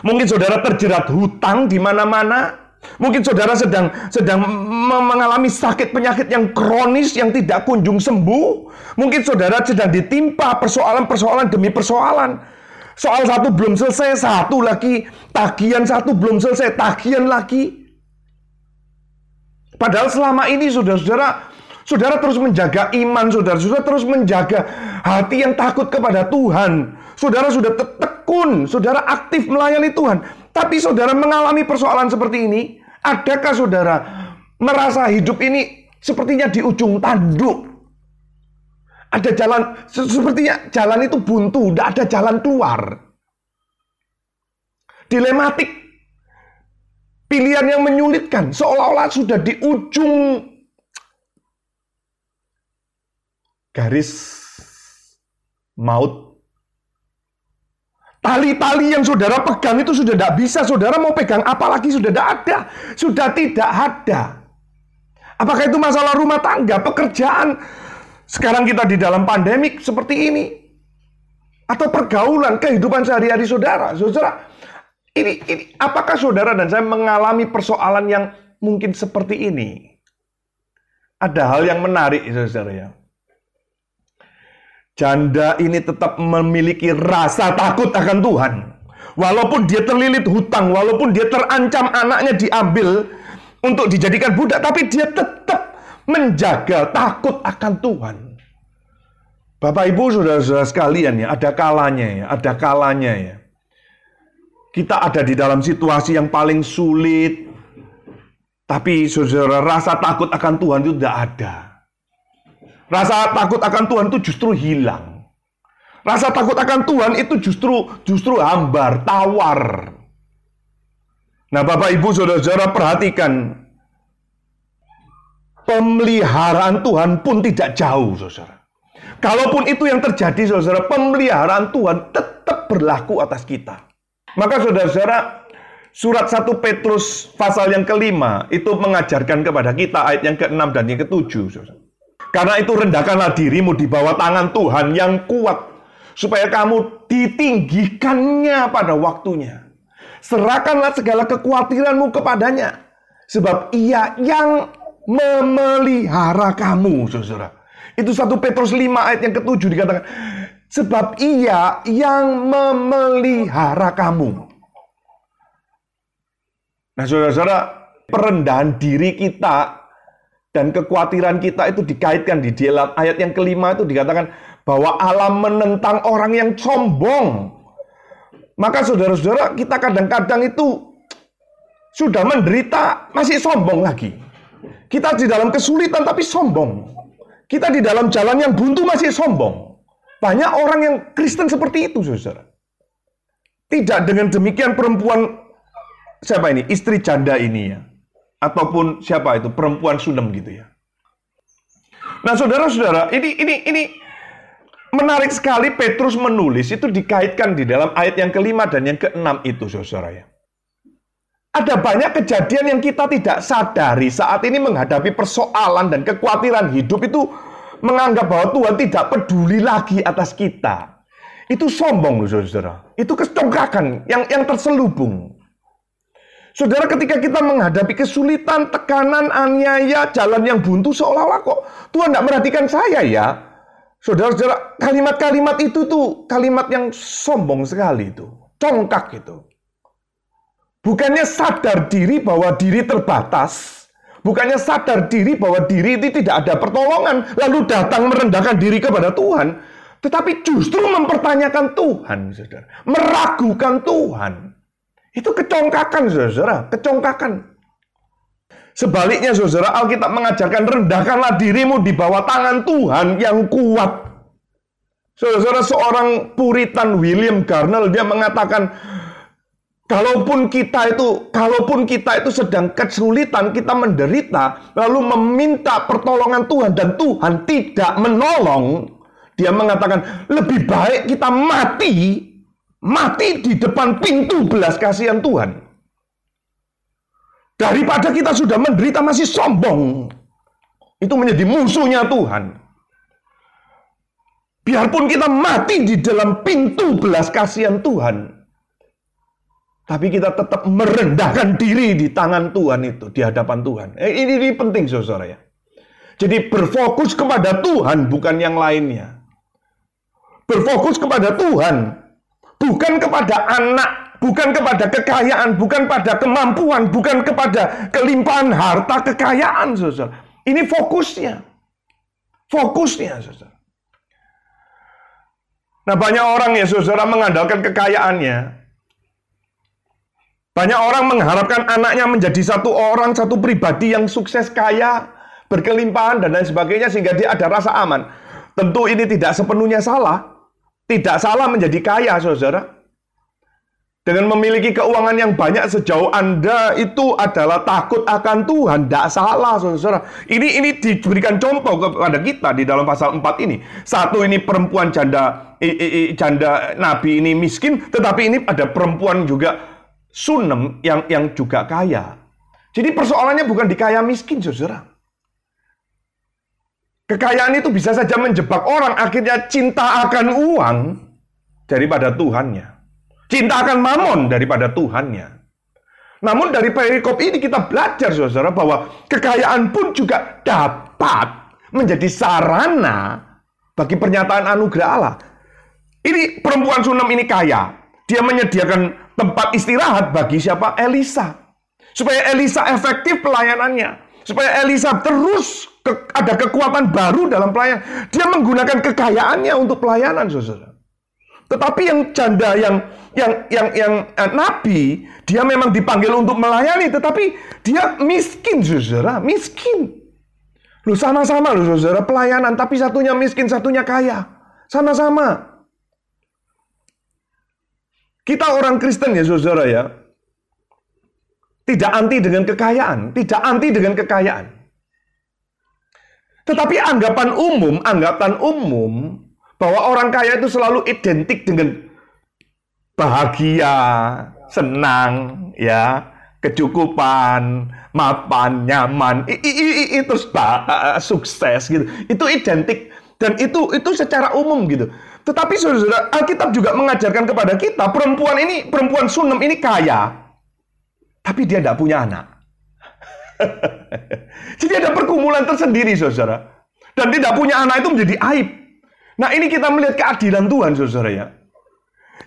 Mungkin saudara terjerat hutang di mana-mana. Mungkin saudara sedang sedang mengalami sakit penyakit yang kronis yang tidak kunjung sembuh. Mungkin saudara sedang ditimpa persoalan-persoalan demi persoalan. Soal satu belum selesai, satu lagi tagihan satu belum selesai, tagihan lagi. Padahal selama ini saudara-saudara Saudara terus menjaga iman saudara, saudara terus menjaga hati yang takut kepada Tuhan. Saudara sudah tekun, saudara aktif melayani Tuhan. Tapi saudara mengalami persoalan seperti ini, adakah saudara merasa hidup ini sepertinya di ujung tanduk? Ada jalan, sepertinya jalan itu buntu, tidak ada jalan keluar. Dilematik, pilihan yang menyulitkan, seolah-olah sudah di ujung garis maut. Tali-tali yang saudara pegang itu sudah tidak bisa. Saudara mau pegang apalagi sudah tidak ada. Sudah tidak ada. Apakah itu masalah rumah tangga, pekerjaan? Sekarang kita di dalam pandemik seperti ini. Atau pergaulan, kehidupan sehari-hari saudara. Saudara, ini, ini apakah saudara dan saya mengalami persoalan yang mungkin seperti ini? Ada hal yang menarik, saudara ya. Janda ini tetap memiliki rasa takut akan Tuhan. Walaupun dia terlilit hutang, walaupun dia terancam anaknya diambil untuk dijadikan budak, tapi dia tetap menjaga takut akan Tuhan. Bapak Ibu saudara-saudara sekalian ya, ada kalanya ya, ada kalanya ya. Kita ada di dalam situasi yang paling sulit, tapi saudara rasa takut akan Tuhan itu tidak ada. Rasa takut akan Tuhan itu justru hilang. Rasa takut akan Tuhan itu justru justru hambar, tawar. Nah, Bapak Ibu Saudara-saudara perhatikan pemeliharaan Tuhan pun tidak jauh, Saudara. Kalaupun itu yang terjadi, Saudara, pemeliharaan Tuhan tetap berlaku atas kita. Maka Saudara-saudara, surat 1 Petrus pasal yang kelima itu mengajarkan kepada kita ayat yang ke-6 dan yang ke-7, Saudara. Karena itu rendahkanlah dirimu di bawah tangan Tuhan yang kuat. Supaya kamu ditinggikannya pada waktunya. Serahkanlah segala kekhawatiranmu kepadanya. Sebab ia yang memelihara kamu, saudara. Itu satu Petrus 5 ayat yang ketujuh dikatakan. Sebab ia yang memelihara kamu. Nah saudara-saudara, perendahan diri kita dan kekhawatiran kita itu dikaitkan di dalam ayat yang kelima itu dikatakan bahwa Allah menentang orang yang sombong. Maka saudara-saudara kita kadang-kadang itu sudah menderita masih sombong lagi. Kita di dalam kesulitan tapi sombong. Kita di dalam jalan yang buntu masih sombong. Banyak orang yang Kristen seperti itu, saudara. Tidak dengan demikian perempuan siapa ini? Istri janda ini ya ataupun siapa itu perempuan Sunem gitu ya. Nah, saudara-saudara, ini ini ini menarik sekali Petrus menulis itu dikaitkan di dalam ayat yang kelima dan yang keenam itu, saudara ya. Ada banyak kejadian yang kita tidak sadari saat ini menghadapi persoalan dan kekhawatiran hidup itu menganggap bahwa Tuhan tidak peduli lagi atas kita. Itu sombong loh saudara. Itu kecongkakan yang yang terselubung. Saudara ketika kita menghadapi kesulitan, tekanan, aniaya, jalan yang buntu seolah-olah kok Tuhan tidak merhatikan saya ya. Saudara-saudara, kalimat-kalimat itu tuh kalimat yang sombong sekali itu. Congkak itu. Bukannya sadar diri bahwa diri terbatas. Bukannya sadar diri bahwa diri itu tidak ada pertolongan. Lalu datang merendahkan diri kepada Tuhan. Tetapi justru mempertanyakan Tuhan, saudara. Meragukan Tuhan. Itu kecongkakan, saudara. Kecongkakan. Sebaliknya, saudara, Alkitab mengajarkan rendahkanlah dirimu di bawah tangan Tuhan yang kuat. Saudara, seorang Puritan William Garnell dia mengatakan, kalaupun kita itu, kalaupun kita itu sedang kesulitan, kita menderita, lalu meminta pertolongan Tuhan dan Tuhan tidak menolong, dia mengatakan lebih baik kita mati, mati di depan pintu belas kasihan Tuhan. Daripada kita sudah menderita masih sombong. Itu menjadi musuhnya Tuhan. Biarpun kita mati di dalam pintu belas kasihan Tuhan. Tapi kita tetap merendahkan diri di tangan Tuhan itu, di hadapan Tuhan. Eh, ini, ini penting saudara ya. Jadi berfokus kepada Tuhan bukan yang lainnya. Berfokus kepada Tuhan, bukan kepada anak bukan kepada kekayaan, bukan pada kemampuan, bukan kepada kelimpahan harta kekayaan, saudara. Ini fokusnya. Fokusnya, saudara. Nah, banyak orang ya, saudara, mengandalkan kekayaannya. Banyak orang mengharapkan anaknya menjadi satu orang, satu pribadi yang sukses kaya, berkelimpahan, dan lain sebagainya, sehingga dia ada rasa aman. Tentu ini tidak sepenuhnya salah. Tidak salah menjadi kaya, saudara. Dengan memiliki keuangan yang banyak sejauh Anda itu adalah takut akan Tuhan. Tidak salah, saudara. Ini ini diberikan contoh kepada kita di dalam pasal 4 ini. Satu ini perempuan janda i, janda nabi ini miskin, tetapi ini ada perempuan juga sunem yang yang juga kaya. Jadi persoalannya bukan di kaya miskin, saudara. Kekayaan itu bisa saja menjebak orang akhirnya cinta akan uang daripada Tuhannya. Cinta akan mamon daripada Tuhannya. Namun dari perikop ini kita belajar saudara bahwa kekayaan pun juga dapat menjadi sarana bagi pernyataan anugerah Allah. Ini perempuan Sunem ini kaya. Dia menyediakan tempat istirahat bagi siapa? Elisa. Supaya Elisa efektif pelayanannya. Supaya Elisa terus ke, ada kekuatan baru dalam pelayanan. Dia menggunakan kekayaannya untuk pelayanan, saudara. Tetapi yang janda yang yang yang yang eh, nabi dia memang dipanggil untuk melayani. Tetapi dia miskin saudara miskin. Lu sama-sama lu saudara pelayanan. Tapi satunya miskin satunya kaya. Sama-sama. Kita orang Kristen ya saudara ya tidak anti dengan kekayaan tidak anti dengan kekayaan tetapi anggapan umum anggapan umum bahwa orang kaya itu selalu identik dengan bahagia, senang, ya, kecukupan, mapan, nyaman, i, i, i, itu sukses gitu. Itu identik dan itu itu secara umum gitu. Tetapi saudara, Alkitab juga mengajarkan kepada kita perempuan ini, perempuan Sunem ini kaya, tapi dia tidak punya anak. Jadi ada pergumulan tersendiri, saudara. Dan tidak punya anak itu menjadi aib. Nah ini kita melihat keadilan Tuhan, saudara ya.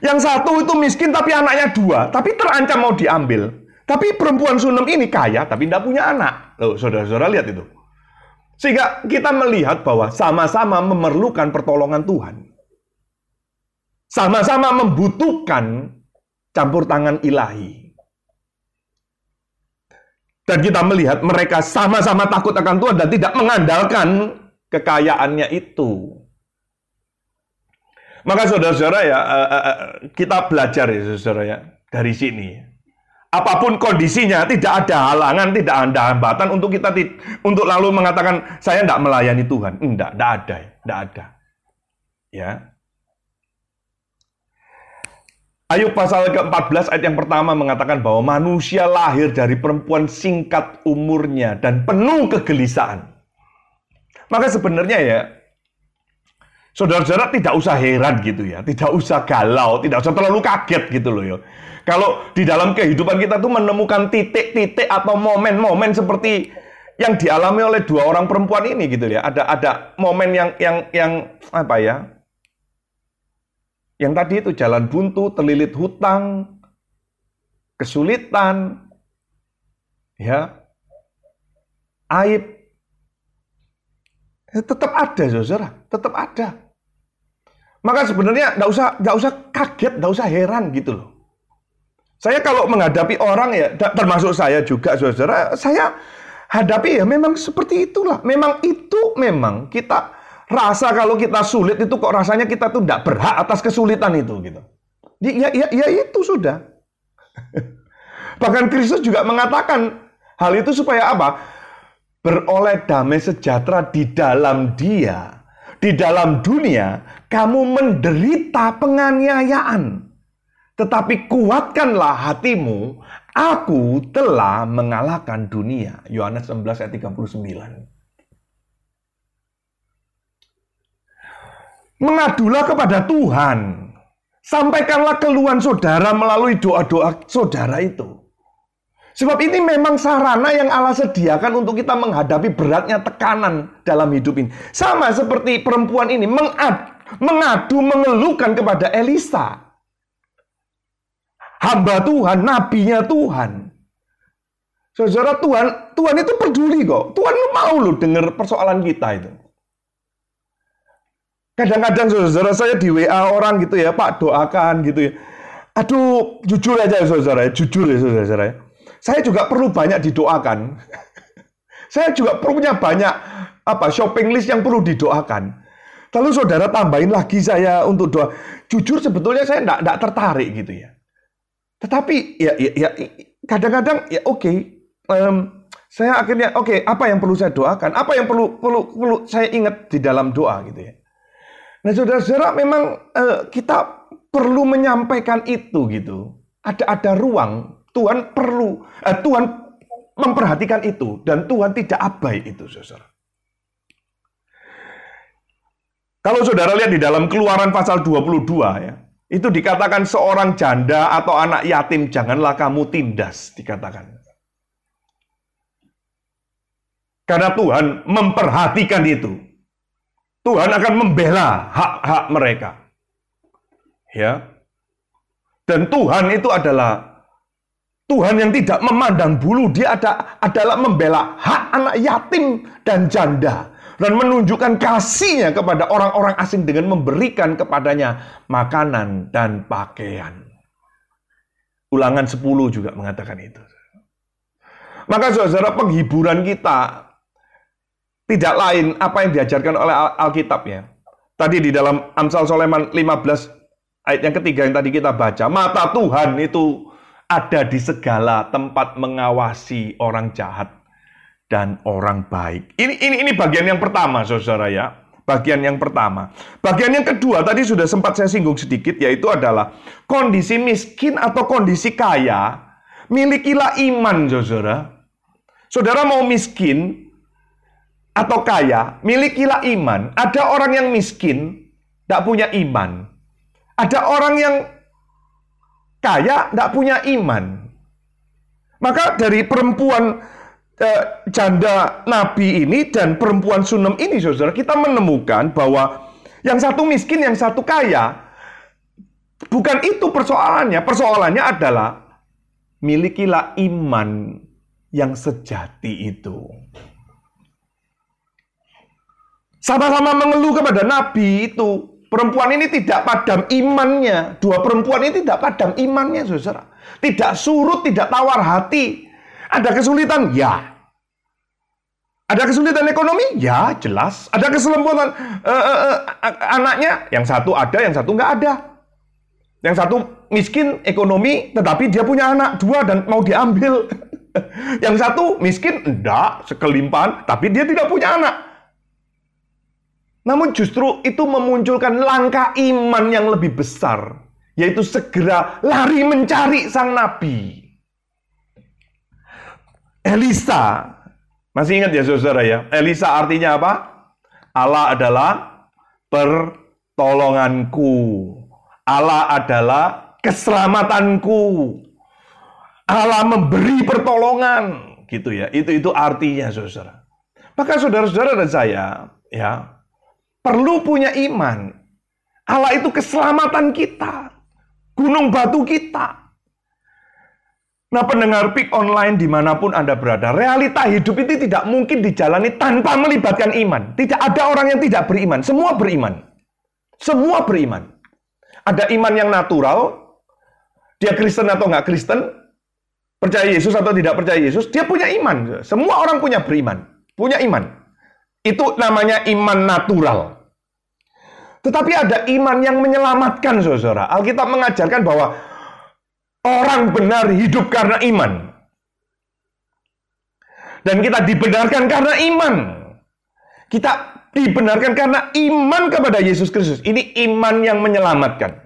Yang satu itu miskin tapi anaknya dua, tapi terancam mau diambil. Tapi perempuan Sunem ini kaya tapi tidak punya anak. Loh, saudara-saudara lihat itu. Sehingga kita melihat bahwa sama-sama memerlukan pertolongan Tuhan. Sama-sama membutuhkan campur tangan ilahi. Dan kita melihat mereka sama-sama takut akan Tuhan dan tidak mengandalkan kekayaannya itu. Maka saudara-saudara ya, eh, eh, eh, kita belajar ya saudara ya, dari sini. Apa pun kondisinya, tidak ada halangan, tidak ada hambatan untuk kita untuk lalu mengatakan saya tidak melayani Tuhan. Tidak, tidak ada, tidak ada. Ya. Ayub pasal ke-14 ayat yang pertama mengatakan bahwa manusia lahir dari perempuan singkat umurnya dan penuh kegelisahan. Maka sebenarnya ya, saudara-saudara tidak usah heran gitu ya, tidak usah galau, tidak usah terlalu kaget gitu loh ya. Kalau di dalam kehidupan kita tuh menemukan titik-titik atau momen-momen seperti yang dialami oleh dua orang perempuan ini gitu ya. Ada ada momen yang yang yang apa ya? Yang tadi itu jalan buntu, terlilit hutang, kesulitan, ya, aib, Ya, tetap ada, saudara, tetap ada. Maka sebenarnya nggak usah nggak usah kaget, nggak usah heran gitu loh. Saya kalau menghadapi orang ya, termasuk saya juga, saudara, saya hadapi ya memang seperti itulah. Memang itu memang kita rasa kalau kita sulit itu kok rasanya kita tuh nggak berhak atas kesulitan itu gitu. Ya, ya, ya itu sudah. Bahkan Kristus juga mengatakan hal itu supaya apa? Beroleh damai sejahtera di dalam dia. Di dalam dunia, kamu menderita penganiayaan. Tetapi kuatkanlah hatimu, aku telah mengalahkan dunia. Yohanes 16 ayat 39. Mengadulah kepada Tuhan. Sampaikanlah keluhan saudara melalui doa-doa saudara itu. Sebab ini memang sarana yang Allah sediakan untuk kita menghadapi beratnya tekanan dalam hidup ini. Sama seperti perempuan ini mengad, mengadu, mengeluhkan kepada Elisa. Hamba Tuhan, nabinya Tuhan. Saudara Tuhan, Tuhan itu peduli kok. Tuhan mau loh dengar persoalan kita itu. Kadang-kadang saudara saya di WA orang gitu ya, Pak doakan gitu ya. Aduh, jujur aja ya saudara, jujur ya saudara. ya. Saya juga perlu banyak didoakan. saya juga punya banyak apa shopping list yang perlu didoakan. Lalu saudara tambahin lagi saya untuk doa. Jujur sebetulnya saya enggak, enggak tertarik gitu ya. Tetapi ya ya, ya kadang-kadang ya oke. Em, saya akhirnya oke, apa yang perlu saya doakan? Apa yang perlu perlu perlu saya ingat di dalam doa gitu ya. Nah, saudara-saudara, memang eh, kita perlu menyampaikan itu gitu. Ada ada ruang. Tuhan perlu, eh, Tuhan memperhatikan itu dan Tuhan tidak abai itu, saudara. Kalau saudara lihat di dalam Keluaran pasal 22 ya, itu dikatakan seorang janda atau anak yatim janganlah kamu tindas, dikatakan. Karena Tuhan memperhatikan itu. Tuhan akan membela hak-hak mereka. Ya. Dan Tuhan itu adalah Tuhan yang tidak memandang bulu, dia ada adalah membela hak anak yatim dan janda dan menunjukkan kasihnya kepada orang-orang asing dengan memberikan kepadanya makanan dan pakaian. Ulangan 10 juga mengatakan itu. Maka saudara penghiburan kita tidak lain apa yang diajarkan oleh Al- Alkitab ya. Tadi di dalam Amsal Soleman 15 ayat yang ketiga yang tadi kita baca, mata Tuhan itu ada di segala tempat mengawasi orang jahat dan orang baik. Ini ini ini bagian yang pertama Saudara ya. Bagian yang pertama. Bagian yang kedua tadi sudah sempat saya singgung sedikit yaitu adalah kondisi miskin atau kondisi kaya milikilah iman Saudara. Saudara mau miskin atau kaya, milikilah iman. Ada orang yang miskin, tidak punya iman. Ada orang yang kaya, tidak punya iman. Maka dari perempuan eh, janda nabi ini dan perempuan sunem ini, saudara, kita menemukan bahwa yang satu miskin, yang satu kaya. Bukan itu persoalannya. Persoalannya adalah milikilah iman yang sejati itu. Sama-sama mengeluh kepada Nabi itu. Perempuan ini tidak padam imannya. Dua perempuan ini tidak padam imannya, saudara. Tidak surut, tidak tawar hati. Ada kesulitan? Ya. Ada kesulitan ekonomi? Ya, jelas. Ada keselamatan eh, eh, eh, anaknya? Yang satu ada, yang satu nggak ada. Yang satu miskin ekonomi, tetapi dia punya anak dua dan mau diambil. yang satu miskin, enggak, sekelimpahan, tapi dia tidak punya anak. Namun justru itu memunculkan langkah iman yang lebih besar. yaitu segera lari mencari sang nabi. Elisa, masih ingat ya saudara ya? Elisa artinya apa? Allah adalah pertolonganku. Allah adalah keselamatanku. Allah memberi pertolongan, gitu ya. Itu itu artinya saudara. Maka saudara-saudara dan saya, ya, perlu punya iman. Allah itu keselamatan kita, gunung batu kita. Nah pendengar PIK online di mana pun Anda berada, realita hidup itu tidak mungkin dijalani tanpa melibatkan iman. Tidak ada orang yang tidak beriman, semua beriman. Semua beriman. Ada iman yang natural, dia Kristen atau nggak Kristen, percaya Yesus atau tidak percaya Yesus, dia punya iman. Semua orang punya beriman, punya iman. Itu namanya iman natural. Tetapi ada iman yang menyelamatkan, saudara. Alkitab mengajarkan bahwa orang benar hidup karena iman. Dan kita dibenarkan karena iman. Kita dibenarkan karena iman kepada Yesus Kristus. Ini iman yang menyelamatkan.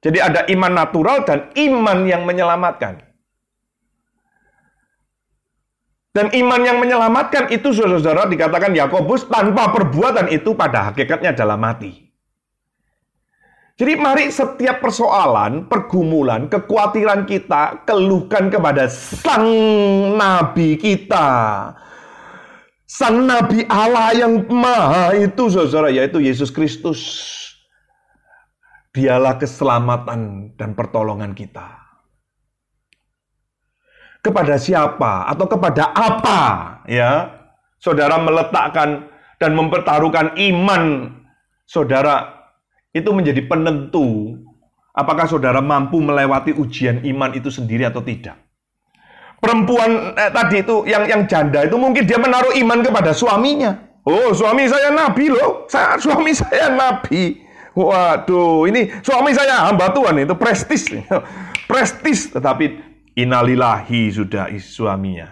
Jadi ada iman natural dan iman yang menyelamatkan. Dan iman yang menyelamatkan itu saudara-saudara dikatakan Yakobus tanpa perbuatan itu pada hakikatnya adalah mati. Jadi mari setiap persoalan, pergumulan, kekhawatiran kita keluhkan kepada sang nabi kita. Sang nabi Allah yang maha itu saudara yaitu Yesus Kristus. Dialah keselamatan dan pertolongan kita kepada siapa? Atau kepada apa? Ya. Saudara meletakkan dan mempertaruhkan iman saudara itu menjadi penentu apakah saudara mampu melewati ujian iman itu sendiri atau tidak. Perempuan eh, tadi itu yang yang janda itu mungkin dia menaruh iman kepada suaminya. Oh suami saya nabi loh. Saya, suami saya nabi. Waduh ini suami saya hamba Tuhan itu prestis. Prestis tetapi Inalilahi sudah suaminya.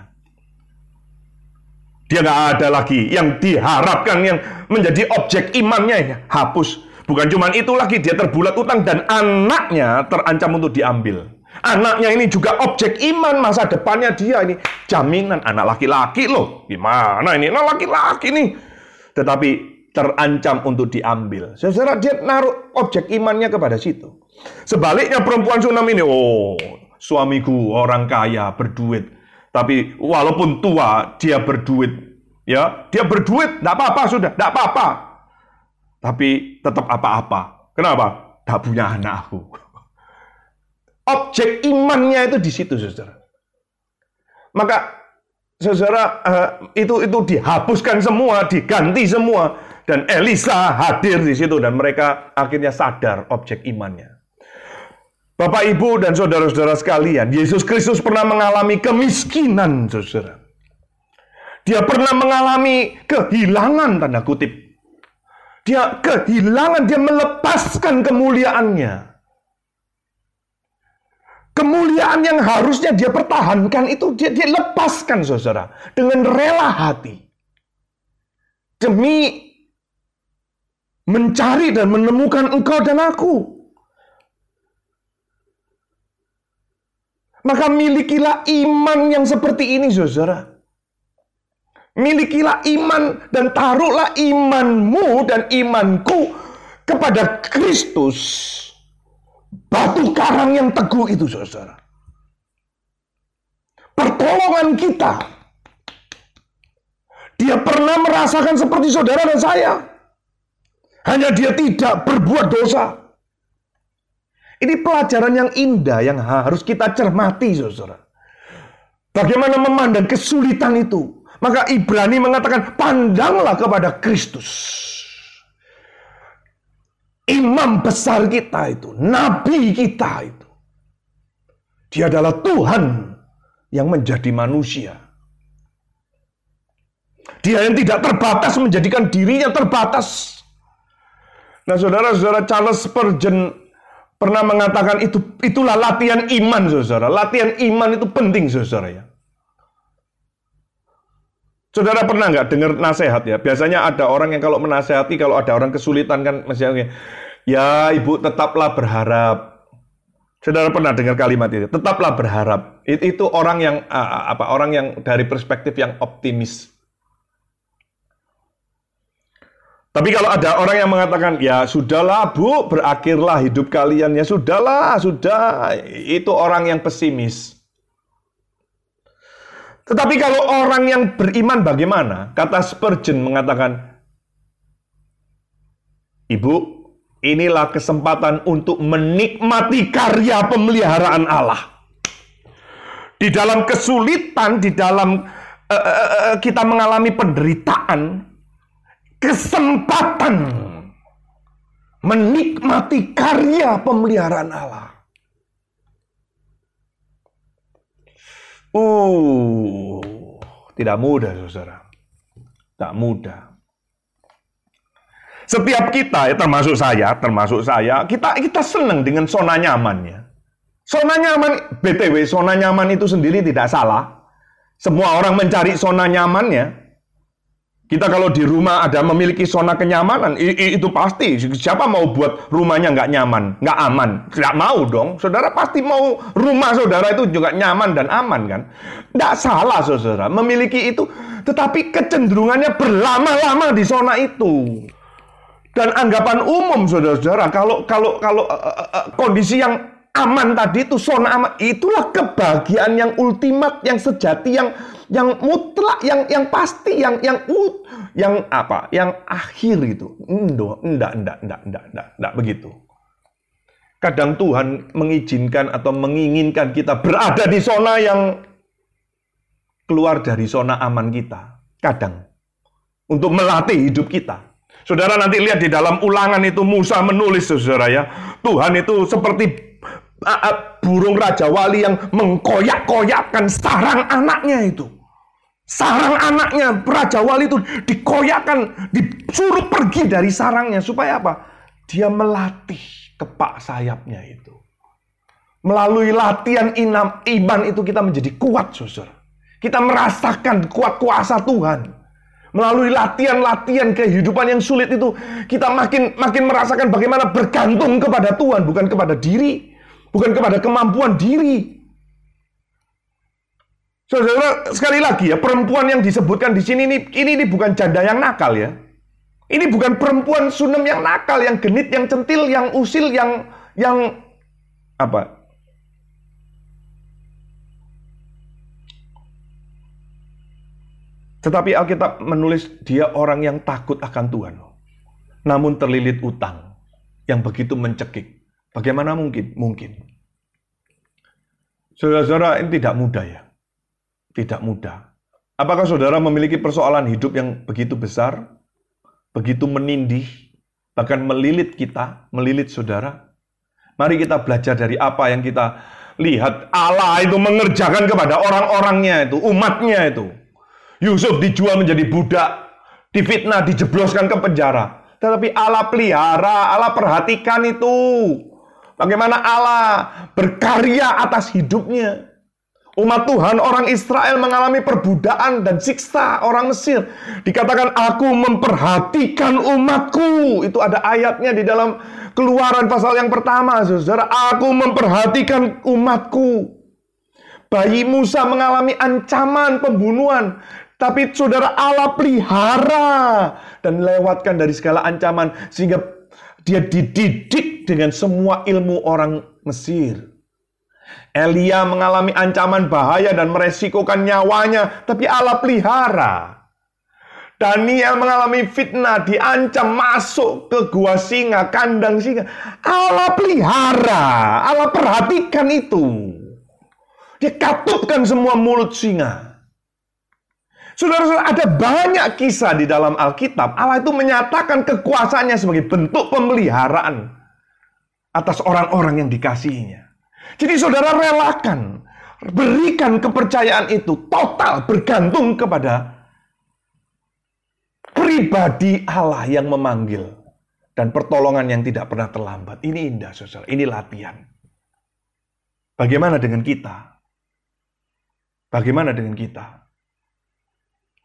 Dia nggak ada lagi yang diharapkan yang menjadi objek imannya ya, hapus. Bukan cuma itu lagi dia terbulat utang dan anaknya terancam untuk diambil. Anaknya ini juga objek iman masa depannya dia ini jaminan anak laki-laki loh. Gimana ini anak laki-laki nih. Tetapi terancam untuk diambil. Saudara dia naruh objek imannya kepada situ. Sebaliknya perempuan Sunam ini, oh suamiku orang kaya, berduit. Tapi walaupun tua, dia berduit. Ya, dia berduit, tidak apa-apa sudah, tidak apa-apa. Tapi tetap apa-apa. Kenapa? Tak punya anakku. Objek imannya itu di situ, saudara. Maka, saudara, uh, itu itu dihapuskan semua, diganti semua, dan Elisa hadir di situ dan mereka akhirnya sadar objek imannya. Bapak, Ibu, dan saudara-saudara sekalian, Yesus Kristus pernah mengalami kemiskinan, saudara. Dia pernah mengalami kehilangan, tanda kutip. Dia kehilangan, dia melepaskan kemuliaannya. Kemuliaan yang harusnya dia pertahankan itu dia, dia lepaskan, saudara. Dengan rela hati. Demi mencari dan menemukan engkau dan aku. Maka milikilah iman yang seperti ini, saudara. Milikilah iman dan taruhlah imanmu dan imanku kepada Kristus. Batu karang yang teguh itu, saudara. Pertolongan kita. Dia pernah merasakan seperti saudara dan saya. Hanya dia tidak berbuat dosa. Ini pelajaran yang indah yang harus kita cermati, saudara. Bagaimana memandang kesulitan itu. Maka Ibrani mengatakan, pandanglah kepada Kristus. Imam besar kita itu, nabi kita itu. Dia adalah Tuhan yang menjadi manusia. Dia yang tidak terbatas menjadikan dirinya terbatas. Nah, saudara-saudara Charles Spurgeon pernah mengatakan itu itulah latihan iman, saudara. Latihan iman itu penting, saudara ya. Saudara pernah nggak dengar nasihat ya? Biasanya ada orang yang kalau menasehati, kalau ada orang kesulitan kan, misalnya, ya ibu tetaplah berharap. Saudara pernah dengar kalimat itu? Tetaplah berharap. It- Itu orang yang apa? Orang yang dari perspektif yang optimis. Tapi kalau ada orang yang mengatakan, ya sudahlah bu, berakhirlah hidup kalian, ya sudahlah, sudah. Itu orang yang pesimis. Tetapi kalau orang yang beriman bagaimana? Kata Spurgeon mengatakan, Ibu, inilah kesempatan untuk menikmati karya pemeliharaan Allah. Di dalam kesulitan, di dalam eh, eh, kita mengalami penderitaan, kesempatan menikmati karya pemeliharaan Allah. Uh, tidak mudah, saudara. Tak mudah. Setiap kita, ya, termasuk saya, termasuk saya, kita kita senang dengan zona nyamannya. Zona nyaman, BTW, zona nyaman itu sendiri tidak salah. Semua orang mencari zona nyamannya. Kita kalau di rumah ada memiliki zona kenyamanan, itu pasti. Siapa mau buat rumahnya nggak nyaman, nggak aman? Nggak mau dong. Saudara pasti mau rumah saudara itu juga nyaman dan aman kan? Nggak salah saudara, memiliki itu. Tetapi kecenderungannya berlama-lama di zona itu. Dan anggapan umum saudara-saudara, kalau kalau kalau eh, eh, eh, kondisi yang aman tadi itu zona aman, itulah kebahagiaan yang ultimat, yang sejati, yang yang mutlak, yang yang pasti, yang yang ut, yang apa, yang akhir itu. Endo, enggak, enggak, enggak, enggak, enggak, enggak begitu. Kadang Tuhan mengizinkan atau menginginkan kita berada di zona yang keluar dari zona aman kita. Kadang untuk melatih hidup kita. Saudara nanti lihat di dalam ulangan itu Musa menulis saudara ya. Tuhan itu seperti burung raja wali yang mengkoyak-koyakkan sarang anaknya itu. Sarang anaknya Raja Wali itu dikoyakkan, disuruh pergi dari sarangnya supaya apa? Dia melatih kepak sayapnya itu. Melalui latihan inam, iman itu kita menjadi kuat, saudara. Kita merasakan kuat kuasa Tuhan. Melalui latihan-latihan kehidupan yang sulit itu, kita makin makin merasakan bagaimana bergantung kepada Tuhan, bukan kepada diri, bukan kepada kemampuan diri. Saudara, sekali lagi ya, perempuan yang disebutkan di sini ini, ini, ini bukan janda yang nakal ya. Ini bukan perempuan sunem yang nakal, yang genit, yang centil, yang usil, yang yang apa? Tetapi Alkitab menulis dia orang yang takut akan Tuhan. Namun terlilit utang yang begitu mencekik. Bagaimana mungkin? Mungkin. Saudara-saudara, ini tidak mudah ya. Tidak mudah. Apakah saudara memiliki persoalan hidup yang begitu besar? Begitu menindih? Bahkan melilit kita, melilit saudara? Mari kita belajar dari apa yang kita lihat. Allah itu mengerjakan kepada orang-orangnya itu, umatnya itu. Yusuf dijual menjadi budak, difitnah, dijebloskan ke penjara. Tetapi Allah pelihara, Allah perhatikan itu. Bagaimana Allah berkarya atas hidupnya. Umat Tuhan, orang Israel mengalami perbudakan dan siksa orang Mesir. Dikatakan, aku memperhatikan umatku. Itu ada ayatnya di dalam keluaran pasal yang pertama. Saudara, aku memperhatikan umatku. Bayi Musa mengalami ancaman pembunuhan. Tapi saudara Allah pelihara dan lewatkan dari segala ancaman sehingga dia dididik dengan semua ilmu orang Mesir. Elia mengalami ancaman bahaya dan meresikokan nyawanya, tapi Allah pelihara. Daniel mengalami fitnah, diancam masuk ke gua singa, kandang singa. Allah pelihara, Allah perhatikan itu. Dia katupkan semua mulut singa. Saudara-saudara, ada banyak kisah di dalam Alkitab. Allah itu menyatakan kekuasaannya sebagai bentuk pemeliharaan atas orang-orang yang dikasihinya. Jadi saudara relakan, berikan kepercayaan itu total bergantung kepada pribadi Allah yang memanggil dan pertolongan yang tidak pernah terlambat. Ini indah, saudara. Ini latihan. Bagaimana dengan kita? Bagaimana dengan kita?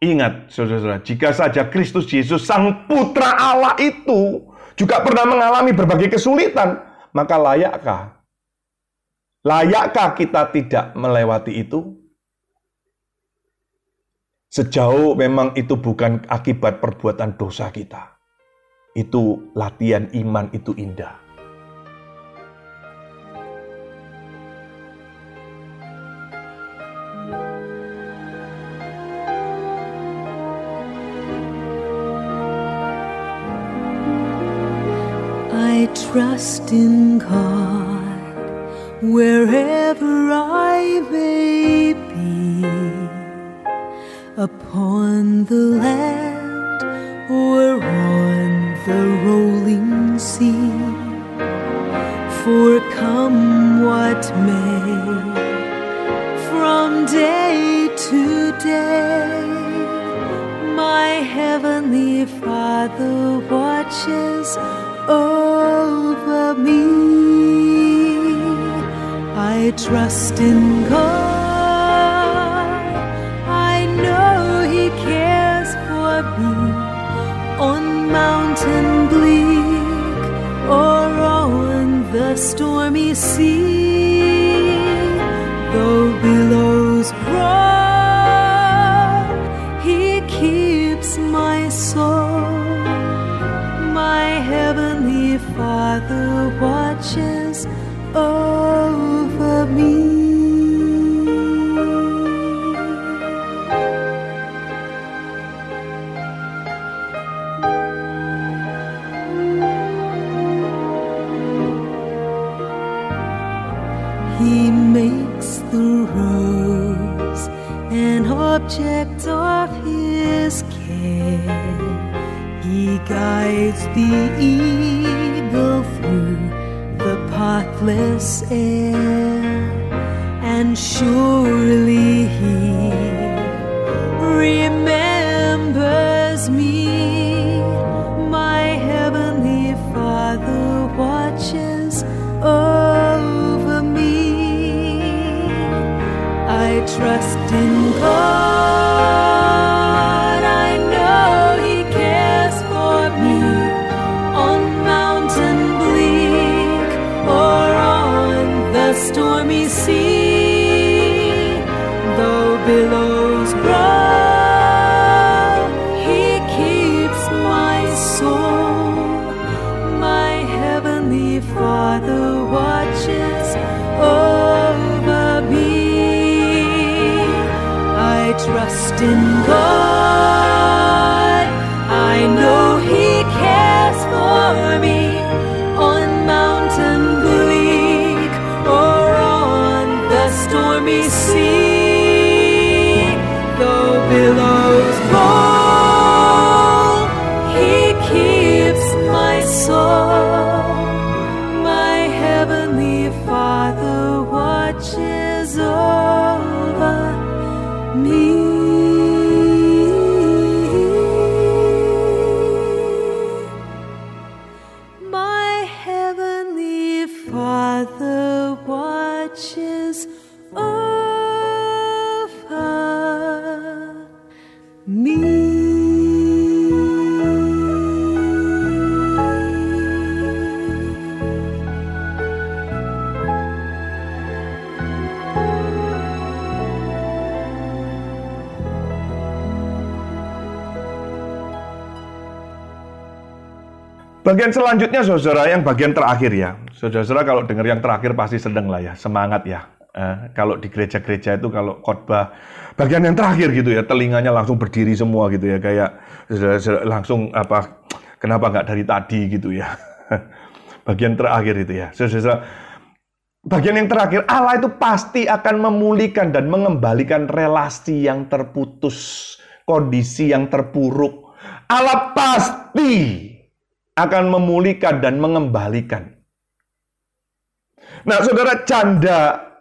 Ingat, saudara-saudara, jika saja Kristus Yesus, Sang Putra Allah itu juga pernah mengalami berbagai kesulitan, maka layakkah Layakkah kita tidak melewati itu? Sejauh memang itu bukan akibat perbuatan dosa kita. Itu latihan iman itu indah. I trust in God wherever I may be, upon the land or on the rolling sea. For come what may, from day to day, my heavenly Father watches over me. I trust in God. I know He cares for me on mountain bleak or on the stormy sea. Though billows roar, He keeps my soul. My heavenly Father watches over guides the eagle through the pathless air, and surely he Bagian selanjutnya saudara yang bagian terakhir ya. Saudara-saudara kalau dengar yang terakhir pasti sedang lah ya, semangat ya. Eh, kalau di gereja-gereja itu kalau khotbah bagian yang terakhir gitu ya, telinganya langsung berdiri semua gitu ya, kayak saudara-saudara langsung apa kenapa nggak dari tadi gitu ya. bagian terakhir itu ya. Saudara-saudara, bagian yang terakhir Allah itu pasti akan memulihkan dan mengembalikan relasi yang terputus, kondisi yang terpuruk. Allah pasti akan memulihkan dan mengembalikan. Nah, saudara janda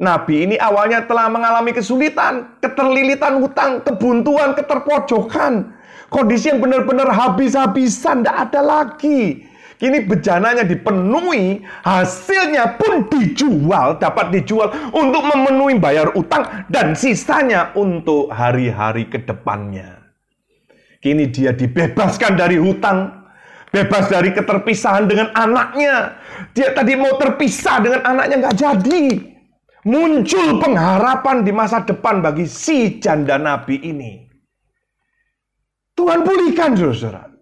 Nabi ini awalnya telah mengalami kesulitan, keterlilitan hutang, kebuntuan, keterpojokan. Kondisi yang benar-benar habis-habisan, tidak ada lagi. Kini bejananya dipenuhi, hasilnya pun dijual, dapat dijual untuk memenuhi bayar utang dan sisanya untuk hari-hari ke depannya. Kini dia dibebaskan dari hutang, bebas dari keterpisahan dengan anaknya. Dia tadi mau terpisah dengan anaknya nggak jadi. Muncul pengharapan di masa depan bagi si janda nabi ini. Tuhan pulihkan saudara.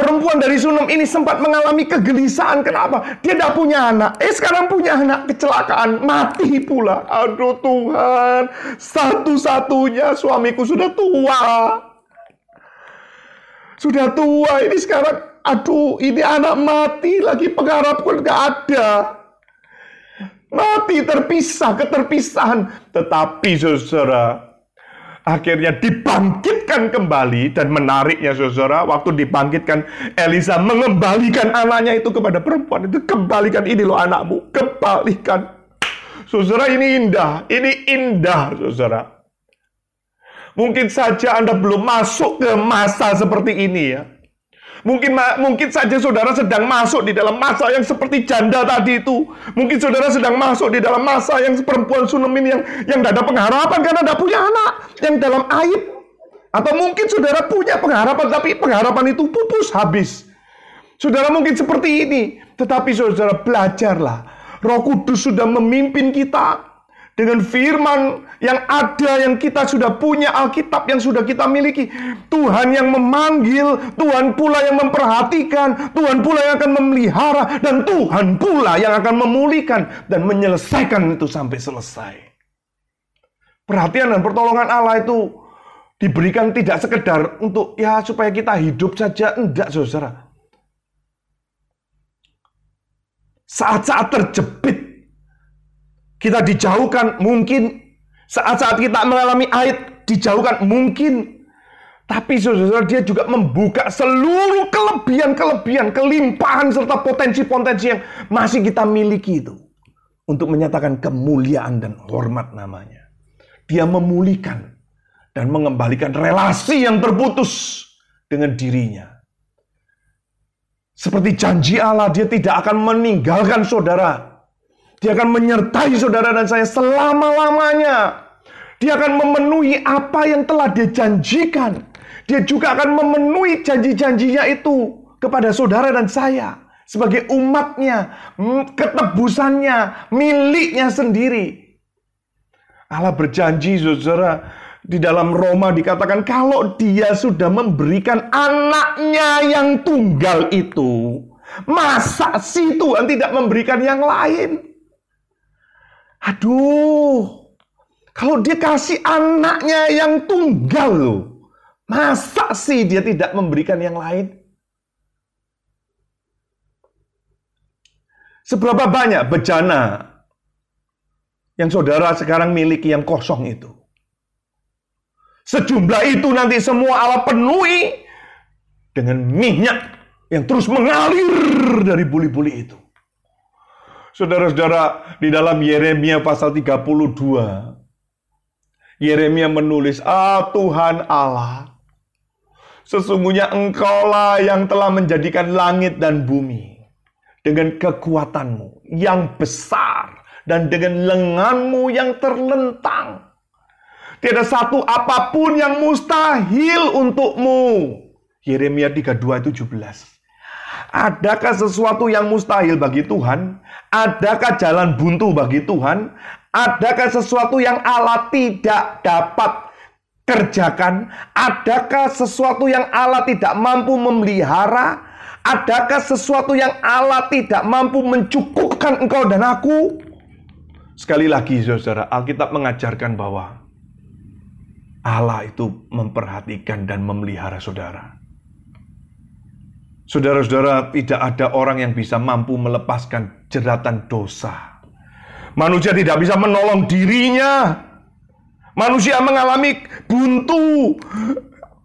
Perempuan dari Sunem ini sempat mengalami kegelisahan. Kenapa? Dia tidak punya anak. Eh sekarang punya anak. Kecelakaan. Mati pula. Aduh Tuhan. Satu-satunya suamiku sudah tua. Sudah tua. Ini sekarang. Aduh ini anak mati lagi. Pengharapku nggak ada. Mati terpisah. Keterpisahan. Tetapi saudara akhirnya dibangkitkan kembali dan menariknya saudara waktu dibangkitkan Elisa mengembalikan anaknya itu kepada perempuan itu kembalikan ini loh anakmu kembalikan saudara ini indah ini indah saudara mungkin saja anda belum masuk ke masa seperti ini ya Mungkin mungkin saja saudara sedang masuk di dalam masa yang seperti janda tadi itu. Mungkin saudara sedang masuk di dalam masa yang perempuan Sunem ini yang yang tidak ada pengharapan karena tidak punya anak, yang dalam aib. Atau mungkin saudara punya pengharapan tapi pengharapan itu pupus habis. Saudara mungkin seperti ini, tetapi saudara belajarlah. Roh Kudus sudah memimpin kita dengan firman yang ada yang kita sudah punya Alkitab yang sudah kita miliki. Tuhan yang memanggil Tuhan pula yang memperhatikan Tuhan pula yang akan memelihara dan Tuhan pula yang akan memulihkan dan menyelesaikan itu sampai selesai. Perhatian dan pertolongan Allah itu diberikan tidak sekedar untuk ya supaya kita hidup saja. Enggak saudara. Saat-saat terjepit kita dijauhkan mungkin saat-saat kita mengalami aid dijauhkan mungkin tapi saudara dia juga membuka seluruh kelebihan-kelebihan, kelimpahan serta potensi-potensi yang masih kita miliki itu untuk menyatakan kemuliaan dan hormat namanya. Dia memulihkan dan mengembalikan relasi yang terputus dengan dirinya. Seperti janji Allah, dia tidak akan meninggalkan saudara dia akan menyertai saudara dan saya selama-lamanya. Dia akan memenuhi apa yang telah dia janjikan. Dia juga akan memenuhi janji-janjinya itu kepada saudara dan saya. Sebagai umatnya, ketebusannya, miliknya sendiri. Allah berjanji saudara, di dalam Roma dikatakan kalau dia sudah memberikan anaknya yang tunggal itu, masa sih Tuhan tidak memberikan yang lain? Aduh, kalau dia kasih anaknya yang tunggal loh. Masa sih dia tidak memberikan yang lain? Seberapa banyak bejana yang saudara sekarang miliki yang kosong itu? Sejumlah itu nanti semua Allah penuhi dengan minyak yang terus mengalir dari buli-buli itu. Saudara-saudara, di dalam Yeremia pasal 32, Yeremia menulis, Ah Tuhan Allah, sesungguhnya engkaulah yang telah menjadikan langit dan bumi dengan kekuatanmu yang besar dan dengan lenganmu yang terlentang. Tiada satu apa pun yang mustahil untukmu. Yeremia 32 17. Adakah sesuatu yang mustahil bagi Tuhan? Adakah jalan buntu bagi Tuhan? Adakah sesuatu yang Allah tidak dapat kerjakan? Adakah sesuatu yang Allah tidak mampu memelihara? Adakah sesuatu yang Allah tidak mampu mencukupkan engkau dan aku? Sekali lagi saudara, Alkitab mengajarkan bahwa Allah itu memperhatikan dan memelihara saudara. Saudara-saudara, tidak ada orang yang bisa mampu melepaskan jeratan dosa. Manusia tidak bisa menolong dirinya. Manusia mengalami buntu.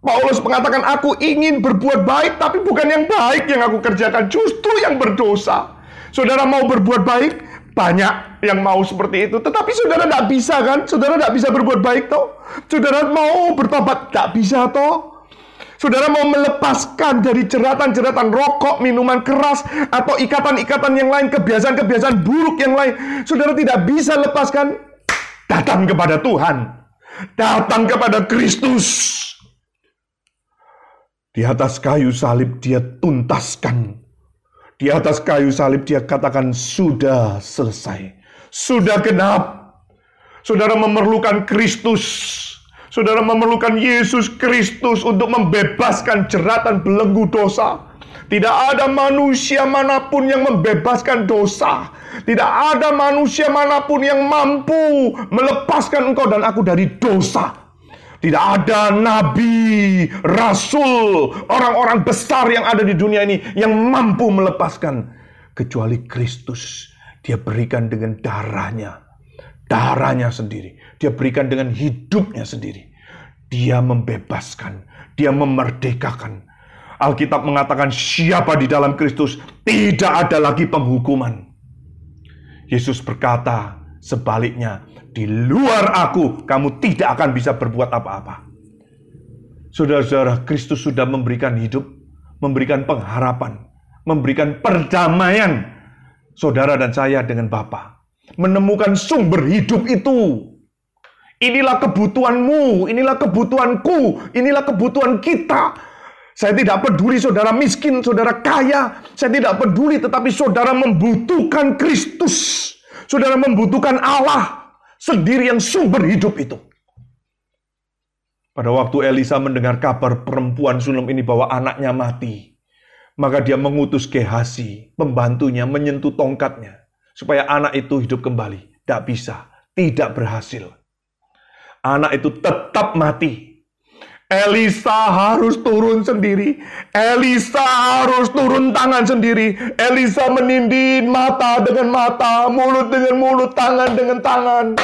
Paulus mengatakan, "Aku ingin berbuat baik, tapi bukan yang baik yang aku kerjakan, justru yang berdosa." Saudara mau berbuat baik, banyak yang mau seperti itu. Tetapi saudara tidak bisa kan? Saudara tidak bisa berbuat baik toh. Saudara mau bertobat, tidak bisa toh. Saudara mau melepaskan dari jeratan-jeratan rokok, minuman keras, atau ikatan-ikatan yang lain, kebiasaan-kebiasaan buruk yang lain. Saudara tidak bisa lepaskan. Datang kepada Tuhan. Datang kepada Kristus. Di atas kayu salib dia tuntaskan. Di atas kayu salib dia katakan sudah selesai. Sudah genap. Saudara memerlukan Kristus. Saudara memerlukan Yesus Kristus untuk membebaskan jeratan belenggu dosa. Tidak ada manusia mana pun yang membebaskan dosa. Tidak ada manusia mana pun yang mampu melepaskan engkau dan aku dari dosa. Tidak ada nabi, rasul, orang-orang besar yang ada di dunia ini yang mampu melepaskan kecuali Kristus. Dia berikan dengan darahnya, darahnya sendiri. Dia berikan dengan hidupnya sendiri. Dia membebaskan, dia memerdekakan. Alkitab mengatakan siapa di dalam Kristus tidak ada lagi penghukuman. Yesus berkata, sebaliknya, di luar aku kamu tidak akan bisa berbuat apa-apa. Saudara-saudara, Kristus sudah memberikan hidup, memberikan pengharapan, memberikan perdamaian saudara dan saya dengan Bapa. Menemukan sumber hidup itu. Inilah kebutuhanmu, inilah kebutuhanku, inilah kebutuhan kita. Saya tidak peduli saudara miskin, saudara kaya. Saya tidak peduli, tetapi saudara membutuhkan Kristus. Saudara membutuhkan Allah sendiri yang sumber hidup itu. Pada waktu Elisa mendengar kabar perempuan sulung ini bahwa anaknya mati, maka dia mengutus Gehasi, pembantunya, menyentuh tongkatnya, supaya anak itu hidup kembali. Tidak bisa, tidak berhasil. Anak itu tetap mati. Elisa harus turun sendiri. Elisa harus turun tangan sendiri. Elisa menindih mata dengan mata, mulut dengan mulut, tangan dengan tangan.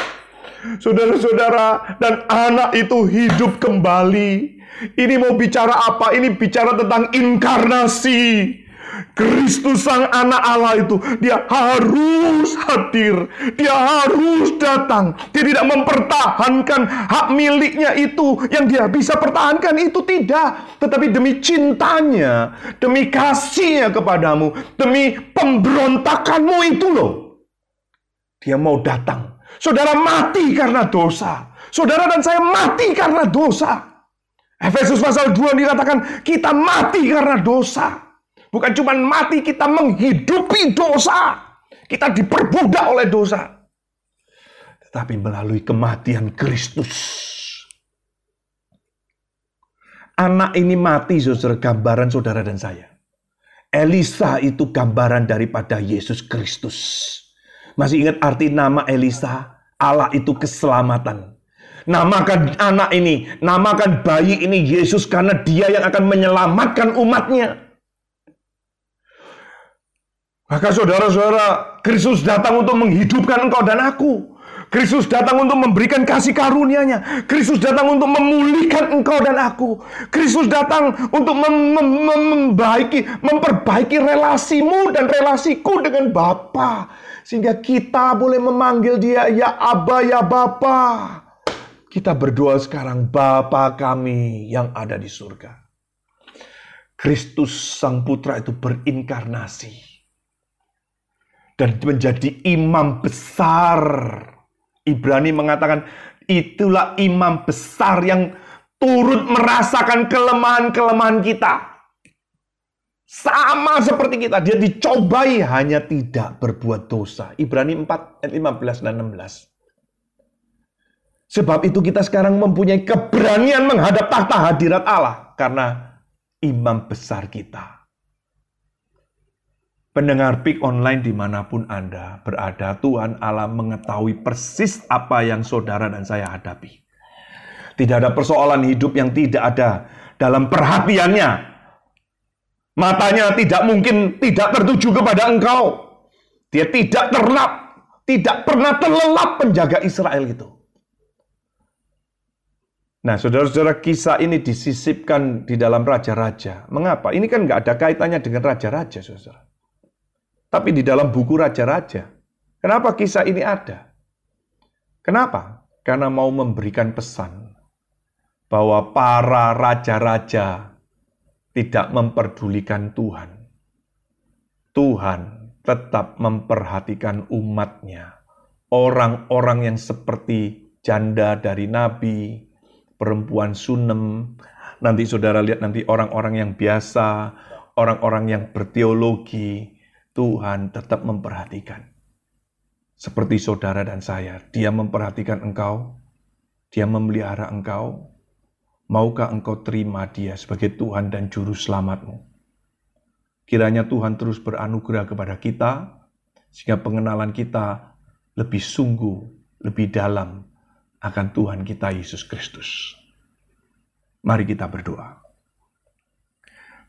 Saudara-saudara, dan anak itu hidup kembali. Ini mau bicara apa? Ini bicara tentang inkarnasi. Kristus sang anak Allah itu dia harus hadir, dia harus datang. Dia tidak mempertahankan hak miliknya itu yang dia bisa pertahankan itu tidak, tetapi demi cintanya, demi kasihnya kepadamu, demi pemberontakanmu itu loh. Dia mau datang. Saudara mati karena dosa. Saudara dan saya mati karena dosa. Efesus pasal 2 dikatakan kita mati karena dosa. Bukan cuma mati, kita menghidupi dosa. Kita diperbudak oleh dosa. Tetapi melalui kematian Kristus. Anak ini mati, saudara, gambaran saudara dan saya. Elisa itu gambaran daripada Yesus Kristus. Masih ingat arti nama Elisa? Allah itu keselamatan. Namakan anak ini, namakan bayi ini Yesus karena dia yang akan menyelamatkan umatnya. Maka saudara-saudara, Kristus datang untuk menghidupkan engkau dan aku. Kristus datang untuk memberikan kasih karunia-Nya. Kristus datang untuk memulihkan engkau dan aku. Kristus datang untuk mem mem membaiki, memperbaiki relasimu dan relasiku dengan Bapa, sehingga kita boleh memanggil Dia ya Aba ya Bapa. Kita berdoa sekarang Bapa kami yang ada di surga. Kristus Sang Putra itu berinkarnasi dan menjadi imam besar. Ibrani mengatakan itulah imam besar yang turut merasakan kelemahan-kelemahan kita. Sama seperti kita, dia dicobai hanya tidak berbuat dosa. Ibrani 4 ayat 15 dan 16. Sebab itu kita sekarang mempunyai keberanian menghadap tahta hadirat Allah. Karena imam besar kita Pendengar PIK online di mana pun Anda berada, Tuhan Allah mengetahui persis apa yang saudara dan saya hadapi. Tidak ada persoalan hidup yang tidak ada dalam perhatiannya. Matanya tidak mungkin tidak tertuju kepada engkau. Dia tidak terlap, tidak pernah terlelap penjaga Israel itu. Nah, saudara-saudara, kisah ini disisipkan di dalam raja-raja. Mengapa? Ini kan nggak ada kaitannya dengan raja-raja, saudara. Tapi di dalam buku raja-raja. Kenapa kisah ini ada? Kenapa? Karena mau memberikan pesan bahwa para raja-raja tidak memperdulikan Tuhan. Tuhan tetap memperhatikan umatnya. Orang-orang yang seperti janda dari Nabi, perempuan Sunem, Nanti saudara lihat nanti orang-orang yang biasa, orang-orang yang berteologi, Tuhan tetap memperhatikan. Seperti saudara dan saya, dia memperhatikan engkau, dia memelihara engkau. Maukah engkau terima dia sebagai Tuhan dan Juru Selamatmu? Kiranya Tuhan terus beranugerah kepada kita, sehingga pengenalan kita lebih sungguh, lebih dalam akan Tuhan kita Yesus Kristus. Mari kita berdoa.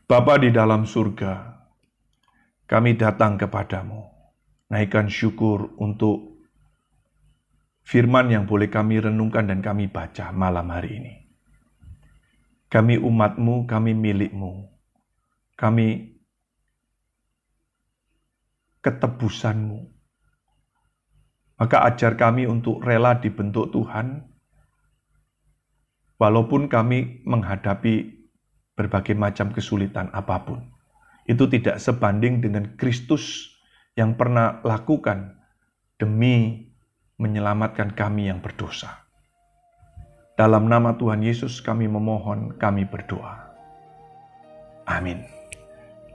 Bapa di dalam surga, kami datang kepadamu. Naikkan syukur untuk firman yang boleh kami renungkan dan kami baca malam hari ini. Kami umatmu, kami milikmu. Kami ketebusanmu. Maka ajar kami untuk rela dibentuk Tuhan, walaupun kami menghadapi berbagai macam kesulitan apa pun. Itu tidak sebanding dengan Kristus yang pernah lakukan demi menyelamatkan kami yang berdosa. Dalam nama Tuhan Yesus kami memohon, kami berdoa. Amin.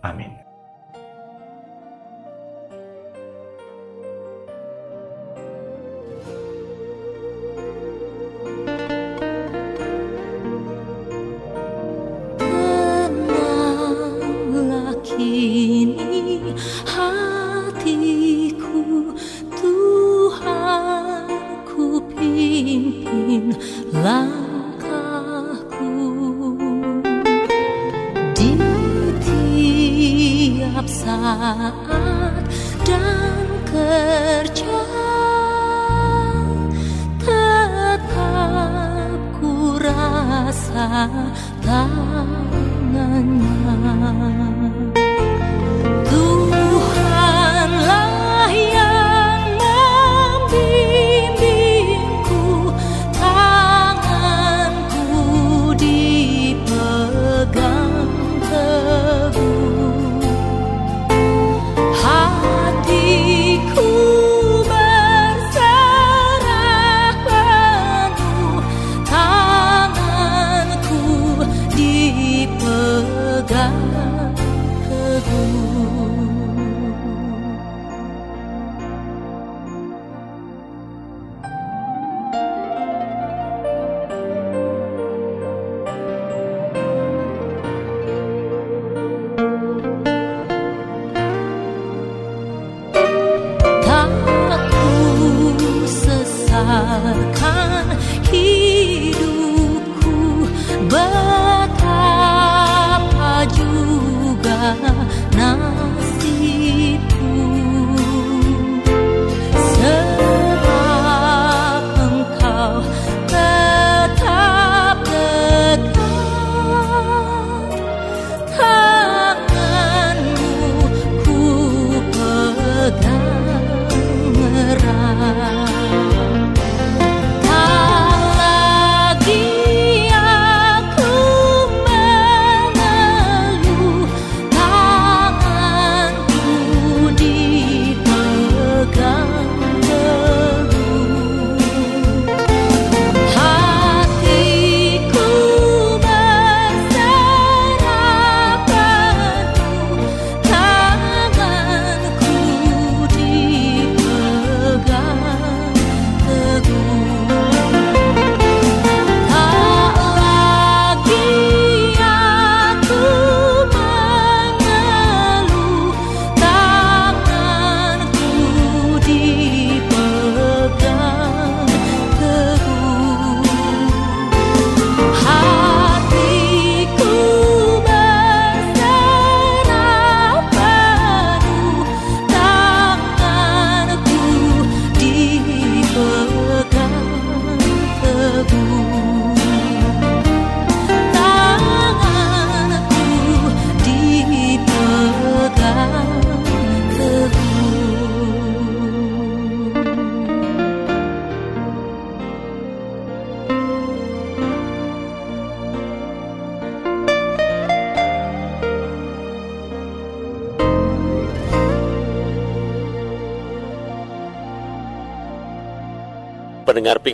Amin.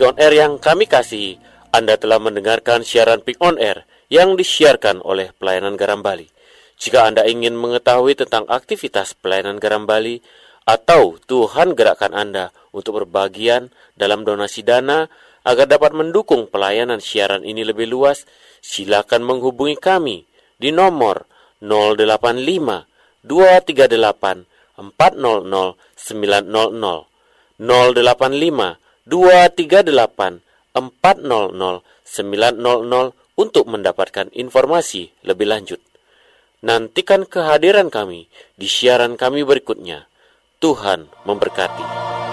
On Air yang kami kasih, Anda telah mendengarkan siaran Pick on Air yang disiarkan oleh pelayanan Garam Bali. Jika Anda ingin mengetahui tentang aktivitas pelayanan Garam Bali atau Tuhan gerakkan Anda untuk berbagian dalam donasi dana agar dapat mendukung pelayanan siaran ini lebih luas, silakan menghubungi kami di nomor 085 238 400 900 085 238 400 900 untuk mendapatkan informasi lebih lanjut. Nantikan kehadiran kami di siaran kami berikutnya. Tuhan memberkati.